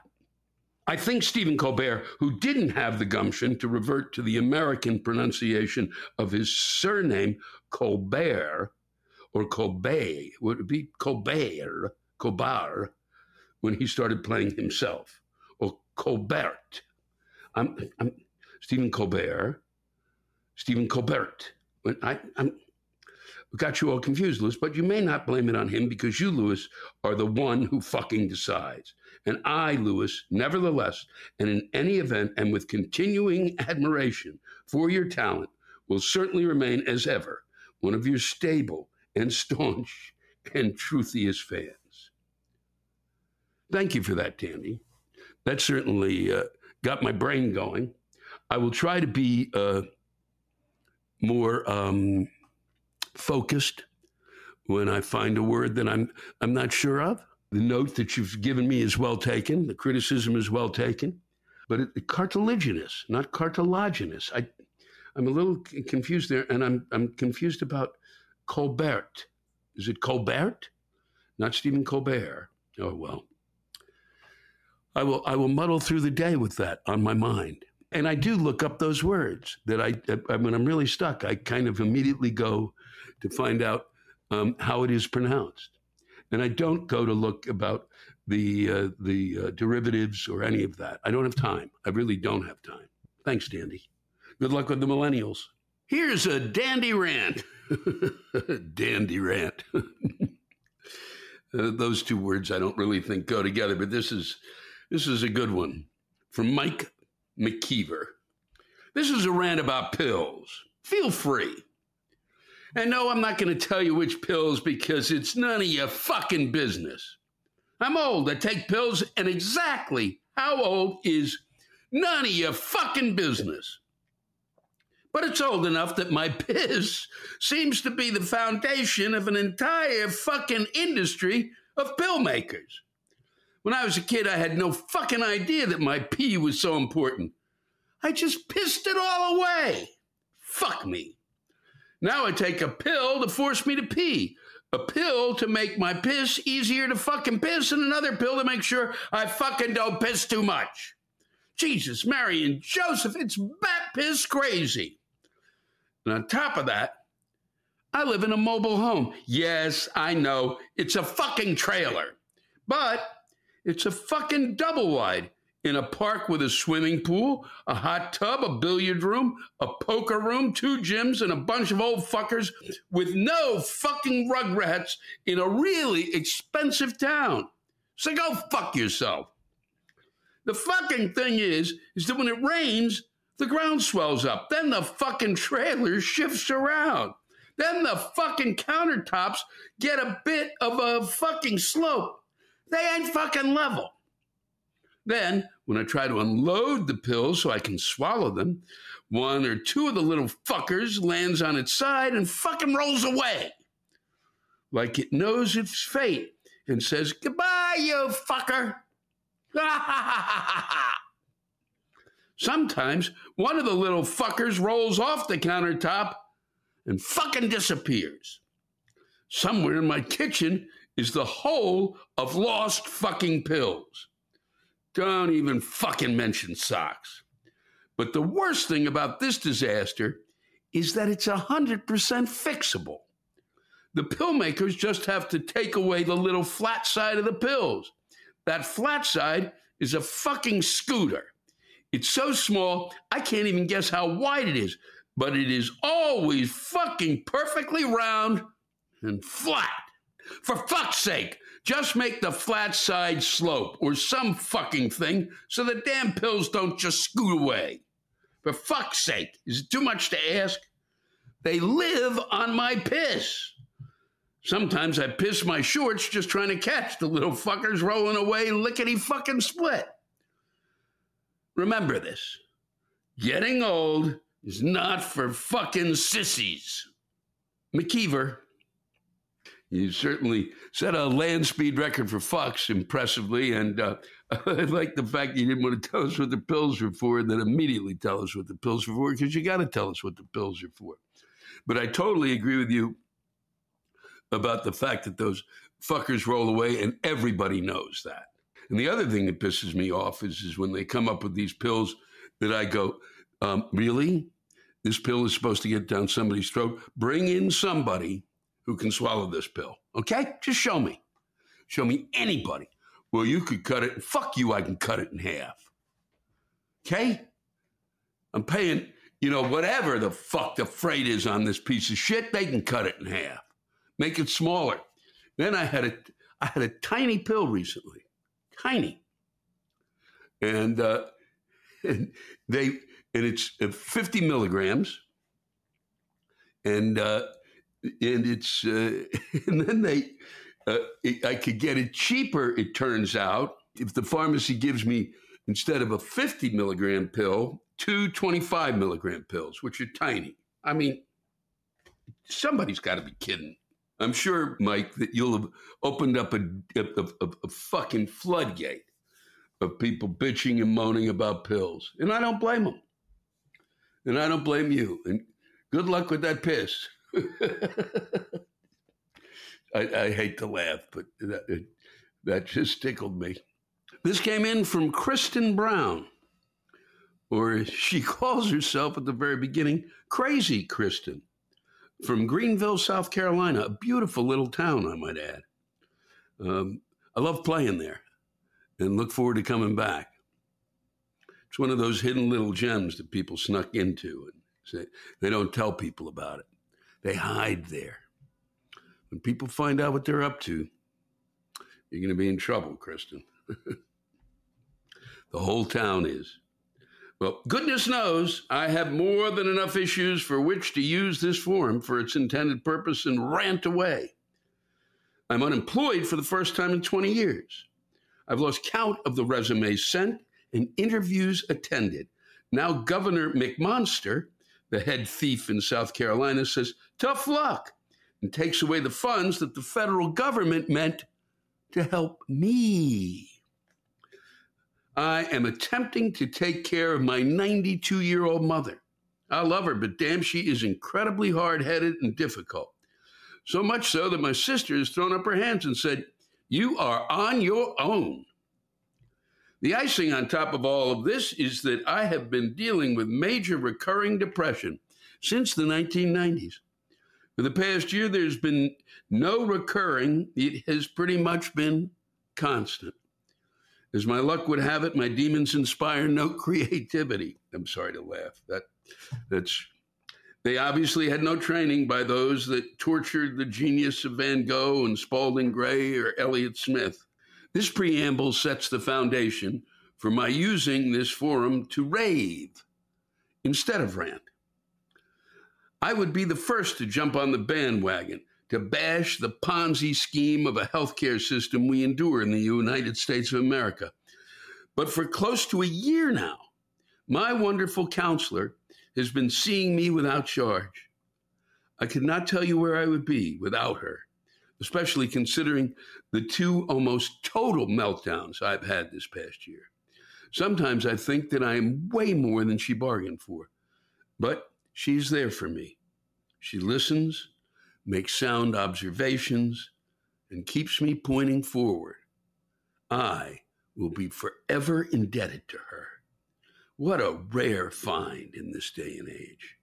I think Stephen Colbert, who didn't have the gumption to revert to the American pronunciation of his surname, Colbert, or Colbert, would it be Colbert, Colbert, when he started playing himself, or Colbert. I'm, I'm Stephen Colbert, Stephen Colbert. When I, I'm got you all confused, Lewis, but you may not blame it on him because you, Lewis, are the one who fucking decides. And I, Lewis, nevertheless, and in any event, and with continuing admiration for your talent, will certainly remain as ever one of your stable and staunch and truthiest fans. Thank you for that, Tandy. That certainly uh, got my brain going. I will try to be uh, more um, focused when I find a word that I'm I'm not sure of. The note that you've given me is well taken. The criticism is well taken, but it, cartilaginous, not cartilaginous. I I'm a little confused there, and I'm I'm confused about Colbert. Is it Colbert? Not Stephen Colbert. Oh well. I will I will muddle through the day with that on my mind. And I do look up those words that I, I when I'm really stuck, I kind of immediately go to find out um, how it is pronounced. And I don't go to look about the uh, the uh, derivatives or any of that. I don't have time. I really don't have time. Thanks, Dandy. Good luck with the millennials. Here's a dandy rant. dandy rant. uh, those two words I don't really think go together, but this is this is a good one from Mike McKeever. This is a rant about pills. Feel free. And no, I'm not going to tell you which pills because it's none of your fucking business. I'm old. I take pills, and exactly how old is none of your fucking business. But it's old enough that my piss seems to be the foundation of an entire fucking industry of pill makers. When I was a kid, I had no fucking idea that my pee was so important. I just pissed it all away. Fuck me. Now I take a pill to force me to pee. A pill to make my piss easier to fucking piss, and another pill to make sure I fucking don't piss too much. Jesus, Mary, and Joseph, it's bat piss crazy. And on top of that, I live in a mobile home. Yes, I know, it's a fucking trailer, but it's a fucking double wide in a park with a swimming pool, a hot tub, a billiard room, a poker room, two gyms, and a bunch of old fuckers with no fucking rugrats in a really expensive town. So go fuck yourself. The fucking thing is, is that when it rains, the ground swells up. Then the fucking trailer shifts around. Then the fucking countertops get a bit of a fucking slope. They ain't fucking level. Then, when I try to unload the pills so I can swallow them, one or two of the little fuckers lands on its side and fucking rolls away. Like it knows its fate and says, Goodbye, you fucker. Sometimes one of the little fuckers rolls off the countertop and fucking disappears. Somewhere in my kitchen is the whole of lost fucking pills. Don't even fucking mention socks. But the worst thing about this disaster is that it's 100% fixable. The pill makers just have to take away the little flat side of the pills. That flat side is a fucking scooter. It's so small, I can't even guess how wide it is, but it is always fucking perfectly round and flat. For fuck's sake, Just make the flat side slope or some fucking thing so the damn pills don't just scoot away. For fuck's sake, is it too much to ask? They live on my piss. Sometimes I piss my shorts just trying to catch the little fuckers rolling away lickety fucking split. Remember this getting old is not for fucking sissies. McKeever. You certainly set a land speed record for fucks impressively, and uh, I like the fact that you didn't want to tell us what the pills were for, and then immediately tell us what the pills were for, because you got to tell us what the pills are for. But I totally agree with you about the fact that those fuckers roll away, and everybody knows that. And the other thing that pisses me off is, is when they come up with these pills that I go, um, really? This pill is supposed to get down somebody's throat. Bring in somebody who can swallow this pill. Okay? Just show me. Show me anybody. Well, you could cut it. Fuck you, I can cut it in half. Okay? I'm paying, you know, whatever the fuck the freight is on this piece of shit, they can cut it in half. Make it smaller. Then I had a I had a tiny pill recently tiny. And, uh, and they and it's uh, 50 milligrams, and uh, and it's uh, and then they uh, I could get it cheaper. It turns out if the pharmacy gives me instead of a 50 milligram pill, two 25 milligram pills, which are tiny. I mean, somebody's got to be kidding. I'm sure, Mike, that you'll have opened up a, a, a, a, fucking floodgate of people bitching and moaning about pills. And I don't blame them. And I don't blame you. And good luck with that piss. I, I, hate to laugh, but that, it, that just tickled me. This came in from Kristen Brown, or she calls herself at the very beginning Crazy Kristen from Greenville, South Carolina, a beautiful little town, I might add. Um, I love playing there and look forward to coming back. It's one of those hidden little gems that people snuck into and say they don't tell people about it. They hide there. When people find out what they're up to, you're going to be in trouble, Kristen. the whole town is. Well, goodness knows I have more than enough issues for which to use this forum for its intended purpose and rant away. I'm unemployed for the first time in 20 years. I've lost count of the resumes sent and interviews attended. Now, Governor McMonster, the head thief in South Carolina, says, tough luck, and takes away the funds that the federal government meant to help me. I am attempting to take care of my 92 year old mother. I love her, but damn, she is incredibly hard headed and difficult. So much so that my sister has thrown up her hands and said, You are on your own. The icing on top of all of this is that I have been dealing with major recurring depression since the 1990s. For the past year, there's been no recurring, it has pretty much been constant. As my luck would have it, my demons inspire no creativity. I'm sorry to laugh. That that's they obviously had no training by those that tortured the genius of Van Gogh and Spalding Gray or Elliott Smith. This preamble sets the foundation for my using this forum to rave instead of rant. I would be the first to jump on the bandwagon to bash the Ponzi scheme of a healthcare system we endure in the United States of America. But for close to a year now, my wonderful counselor has been seeing me without charge. I could not tell you where I would be without her, especially considering the two almost total meltdowns I've had this past year. Sometimes I think that I am way more than she bargained for, but she's there for me. She listens makes sound observations, and keeps me pointing forward. I will be forever indebted to her. What a rare find in this day and age.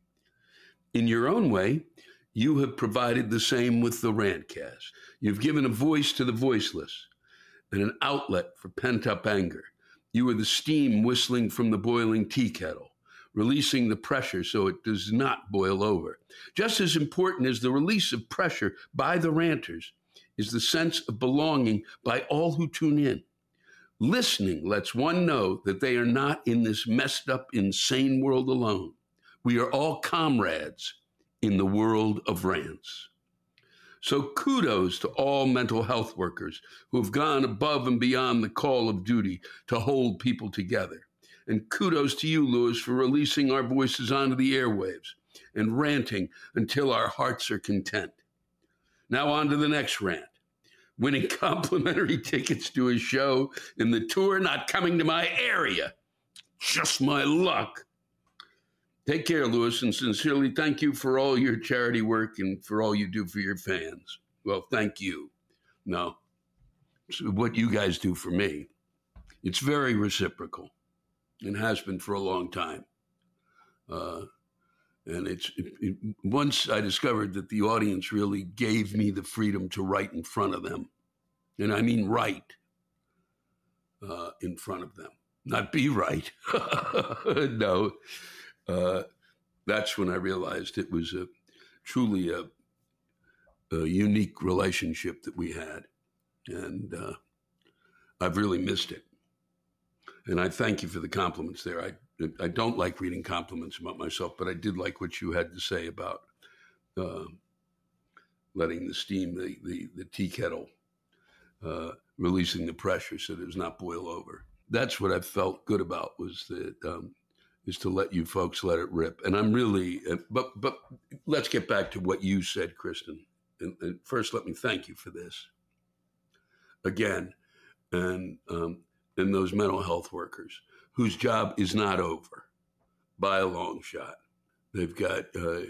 In your own way, you have provided the same with the Rantcast. You've given a voice to the voiceless and an outlet for pent up anger. You are the steam whistling from the boiling tea kettle releasing the pressure so it does not boil over. Just as important as the release of pressure by the ranters is the sense of belonging by all who tune in. Listening lets one know that they are not in this messed up, insane world alone. We are all comrades in the world of rants. So kudos to all mental health workers who have gone above and beyond the call of duty to hold people together. And kudos to you, Lewis, for releasing our voices onto the airwaves and ranting until our hearts are content. Now on to the next rant. Winning complimentary tickets to a show in the tour not coming to my area. Just my luck. Take care, Lewis, and sincerely thank you for all your charity work and for all you do for your fans. Well, thank you. No, what you guys do for me. It's very reciprocal and has been for a long time. Uh, and it's it, it, once I discovered that the audience really gave me the freedom to write in front of them, and I mean write uh, in front of them, not be right. no, uh, that's when I realized it was a truly a, a unique relationship that we had, and uh, I've really missed it. And I thank you for the compliments there. I I don't like reading compliments about myself, but I did like what you had to say about uh, letting the steam, the the, the tea kettle, uh, releasing the pressure so it does not boil over. That's what I felt good about was that um, is to let you folks let it rip. And I'm really, uh, but but let's get back to what you said, Kristen. And, and first, let me thank you for this again, and um, and those mental health workers whose job is not over by a long shot. They've got. Uh,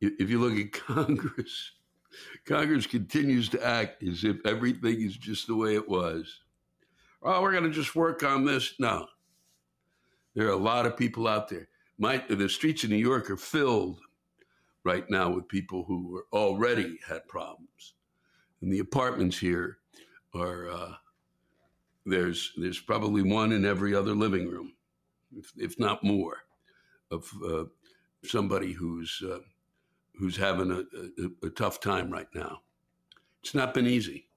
if you look at Congress, Congress continues to act as if everything is just the way it was. Oh, we're going to just work on this. No, there are a lot of people out there. My, the streets of New York are filled right now with people who already had problems, and the apartments here are. Uh, there's there's probably one in every other living room, if, if not more, of uh, somebody who's uh, who's having a, a, a, tough time right now. It's not been easy.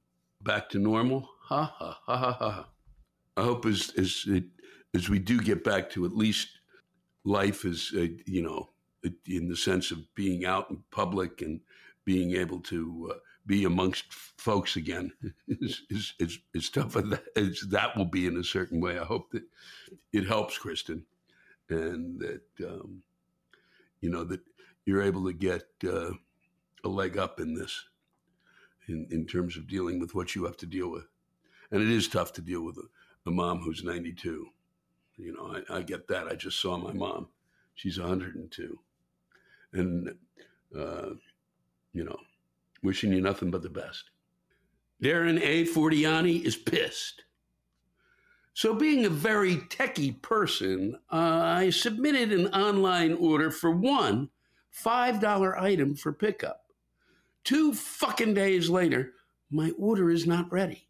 Back to normal. Ha ha ha ha ha. I hope as as it as we do get back to at least life is, uh, you know, in the sense of being out in public and being able to uh, be amongst folks again is, is, is, tough as that will be in a certain way. I hope that it helps, Kristen, and that, um, you know, that you're able to get uh, a leg up in this in, in terms of dealing with what you have to deal with. And it is tough to deal with a, a mom who's 92 you know, I, I get that. I just saw my mom. She's 102. And, uh, you know, wishing you nothing but the best. Darren A. Fortiani is pissed. So, being a very techie person, uh, I submitted an online order for one $5 item for pickup. Two fucking days later, my order is not ready.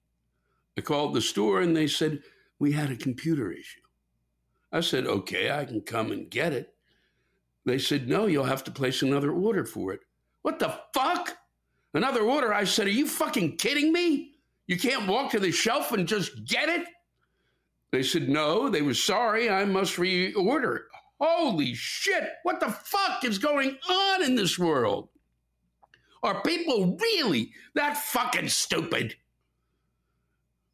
I called the store and they said we had a computer issue. I said, okay, I can come and get it. They said, no, you'll have to place another order for it. What the fuck? Another order? I said, are you fucking kidding me? You can't walk to the shelf and just get it? They said, no, they were sorry. I must reorder. Holy shit. What the fuck is going on in this world? Are people really that fucking stupid?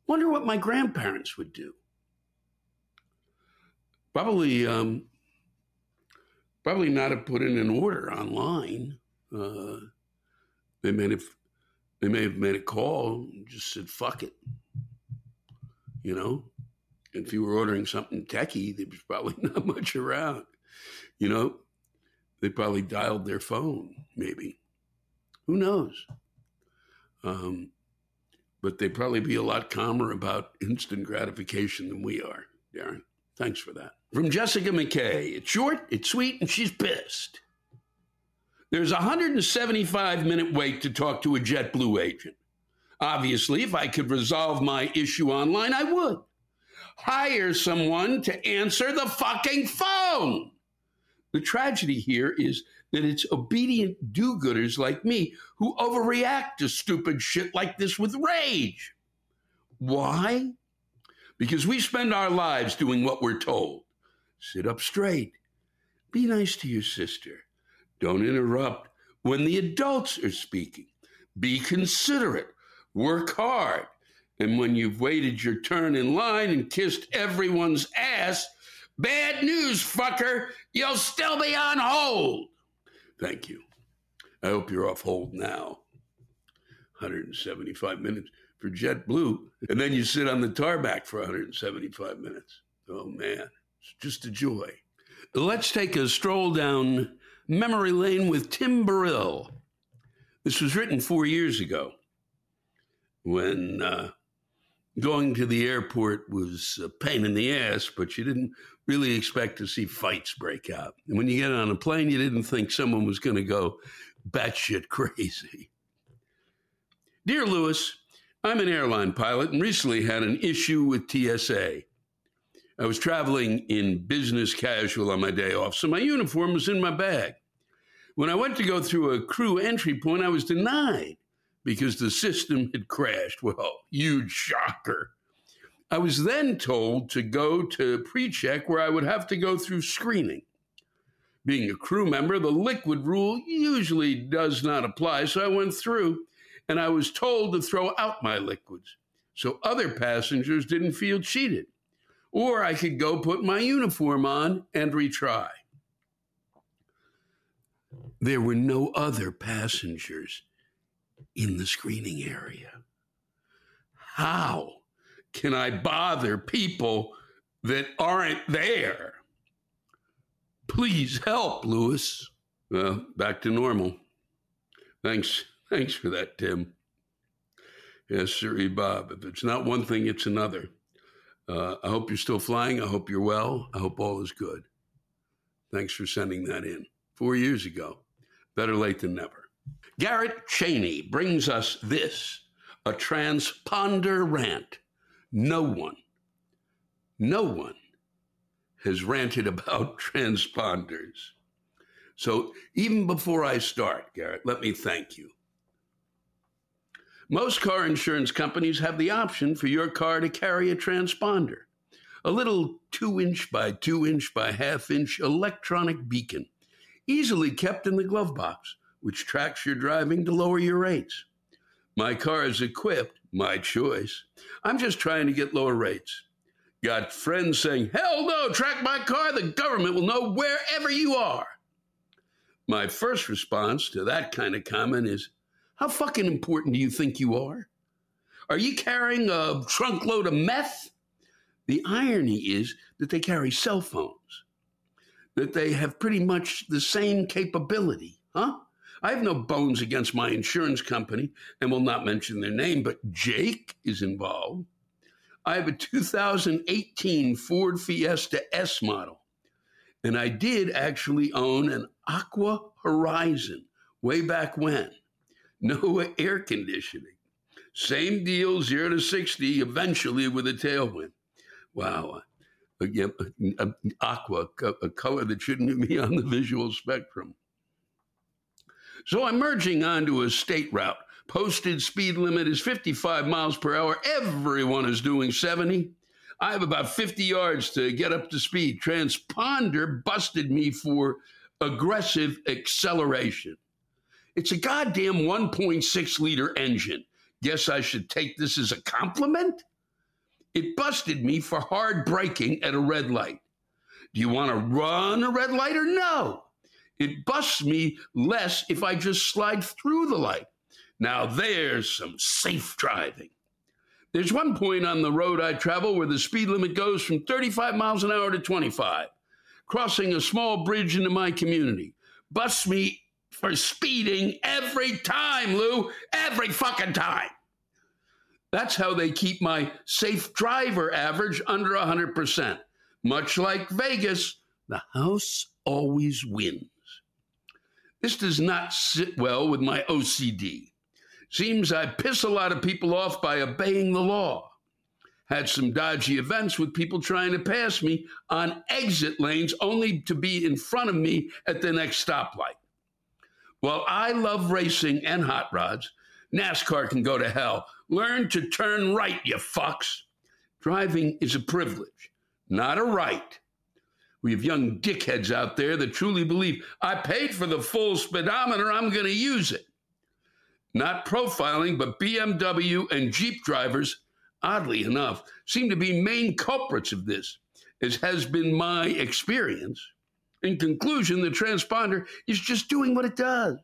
Wonder what my grandparents would do. Probably, um, probably not have put in an order online. Uh, they may have, they may have made a call, and just said "fuck it," you know. And if you were ordering something techie, there was probably not much around. You know, they probably dialed their phone, maybe. Who knows? Um, but they'd probably be a lot calmer about instant gratification than we are, Darren. Thanks for that. From Jessica McKay. It's short, it's sweet, and she's pissed. There's a 175 minute wait to talk to a JetBlue agent. Obviously, if I could resolve my issue online, I would. Hire someone to answer the fucking phone. The tragedy here is that it's obedient do gooders like me who overreact to stupid shit like this with rage. Why? Because we spend our lives doing what we're told. Sit up straight. Be nice to your sister. Don't interrupt when the adults are speaking. Be considerate. Work hard. And when you've waited your turn in line and kissed everyone's ass, bad news, fucker, you'll still be on hold. Thank you. I hope you're off hold now. 175 minutes for JetBlue. And then you sit on the tarmac for 175 minutes. Oh, man, it's just a joy. Let's take a stroll down memory lane with Tim Burrill. This was written four years ago when uh, going to the airport was a pain in the ass, but you didn't really expect to see fights break out. And when you get on a plane, you didn't think someone was going to go batshit crazy. Dear Lewis, I'm an airline pilot and recently had an issue with TSA. I was traveling in business casual on my day off, so my uniform was in my bag. When I went to go through a crew entry point, I was denied because the system had crashed. Well, huge shocker. I was then told to go to pre check where I would have to go through screening. Being a crew member, the liquid rule usually does not apply, so I went through and I was told to throw out my liquids so other passengers didn't feel cheated. Or I could go put my uniform on and retry. There were no other passengers in the screening area. How can I bother people that aren't there? Please help, Lewis. Well, back to normal. Thanks. Thanks for that, Tim. Yes, sir, Bob. If it's not one thing, it's another. Uh, I hope you're still flying. I hope you're well. I hope all is good. Thanks for sending that in. Four years ago. Better late than never. Garrett Cheney brings us this a transponder rant. No one, no one has ranted about transponders. So even before I start, Garrett, let me thank you. Most car insurance companies have the option for your car to carry a transponder, a little two inch by two inch by half inch electronic beacon, easily kept in the glove box which tracks your driving to lower your rates. My car is equipped, my choice. I'm just trying to get lower rates. Got friends saying, hell no, track my car, the government will know wherever you are. My first response to that kind of comment is, how fucking important do you think you are? Are you carrying a trunk load of meth? The irony is that they carry cell phones, that they have pretty much the same capability, huh? I have no bones against my insurance company and will not mention their name, but Jake is involved. I have a 2018 Ford Fiesta S model, and I did actually own an Aqua Horizon way back when. No air conditioning. Same deal, zero to 60, eventually with a tailwind. Wow. Again, aqua, a color that shouldn't be on the visual spectrum. So I'm merging onto a state route. Posted speed limit is 55 miles per hour. Everyone is doing 70. I have about 50 yards to get up to speed. Transponder busted me for aggressive acceleration. It's a goddamn 1.6 liter engine. Guess I should take this as a compliment? It busted me for hard braking at a red light. Do you want to run a red light or no? It busts me less if I just slide through the light. Now there's some safe driving. There's one point on the road I travel where the speed limit goes from 35 miles an hour to 25, crossing a small bridge into my community. Busts me for speeding every time, Lou, every fucking time. That's how they keep my safe driver average under 100%. Much like Vegas, the house always wins. This does not sit well with my OCD. Seems I piss a lot of people off by obeying the law. Had some dodgy events with people trying to pass me on exit lanes only to be in front of me at the next stoplight. Well, I love racing and hot rods. NASCAR can go to hell. Learn to turn right, you fucks. Driving is a privilege, not a right. We have young dickheads out there that truly believe I paid for the full speedometer, I'm going to use it. Not profiling, but BMW and Jeep drivers, oddly enough, seem to be main culprits of this, as has been my experience. In conclusion, the transponder is just doing what it does.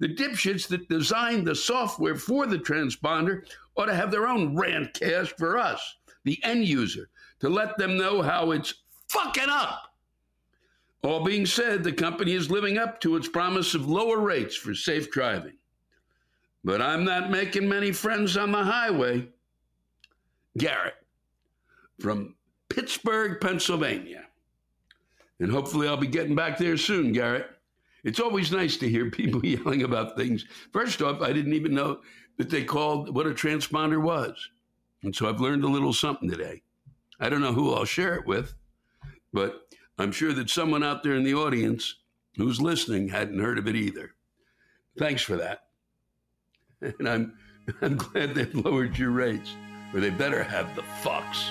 The dipshits that designed the software for the transponder ought to have their own rant cast for us, the end user, to let them know how it's fucking up. All being said, the company is living up to its promise of lower rates for safe driving. But I'm not making many friends on the highway. Garrett from Pittsburgh, Pennsylvania. And hopefully I'll be getting back there soon, Garrett. It's always nice to hear people yelling about things. First off, I didn't even know that they called what a transponder was. And so I've learned a little something today. I don't know who I'll share it with, but I'm sure that someone out there in the audience who's listening hadn't heard of it either. Thanks for that. And I'm, I'm glad they've lowered your rates, or they better have the fucks.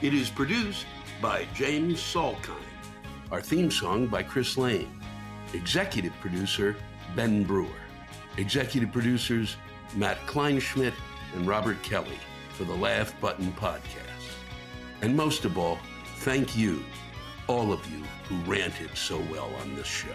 It is produced by James Salkind. Our theme song by Chris Lane. Executive producer Ben Brewer. Executive producers Matt Kleinschmidt and Robert Kelly for the Laugh Button Podcast. And most of all, thank you, all of you who ranted so well on this show.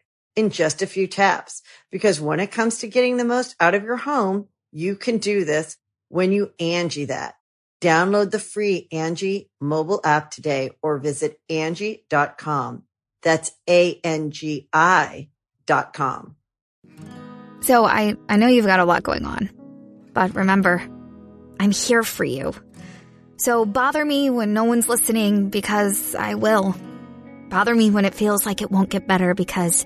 in just a few taps. Because when it comes to getting the most out of your home, you can do this when you Angi that. Download the free Angi mobile app today or visit Angi.com. That's A-N-G-I dot com. So I, I know you've got a lot going on, but remember, I'm here for you. So bother me when no one's listening because I will. Bother me when it feels like it won't get better because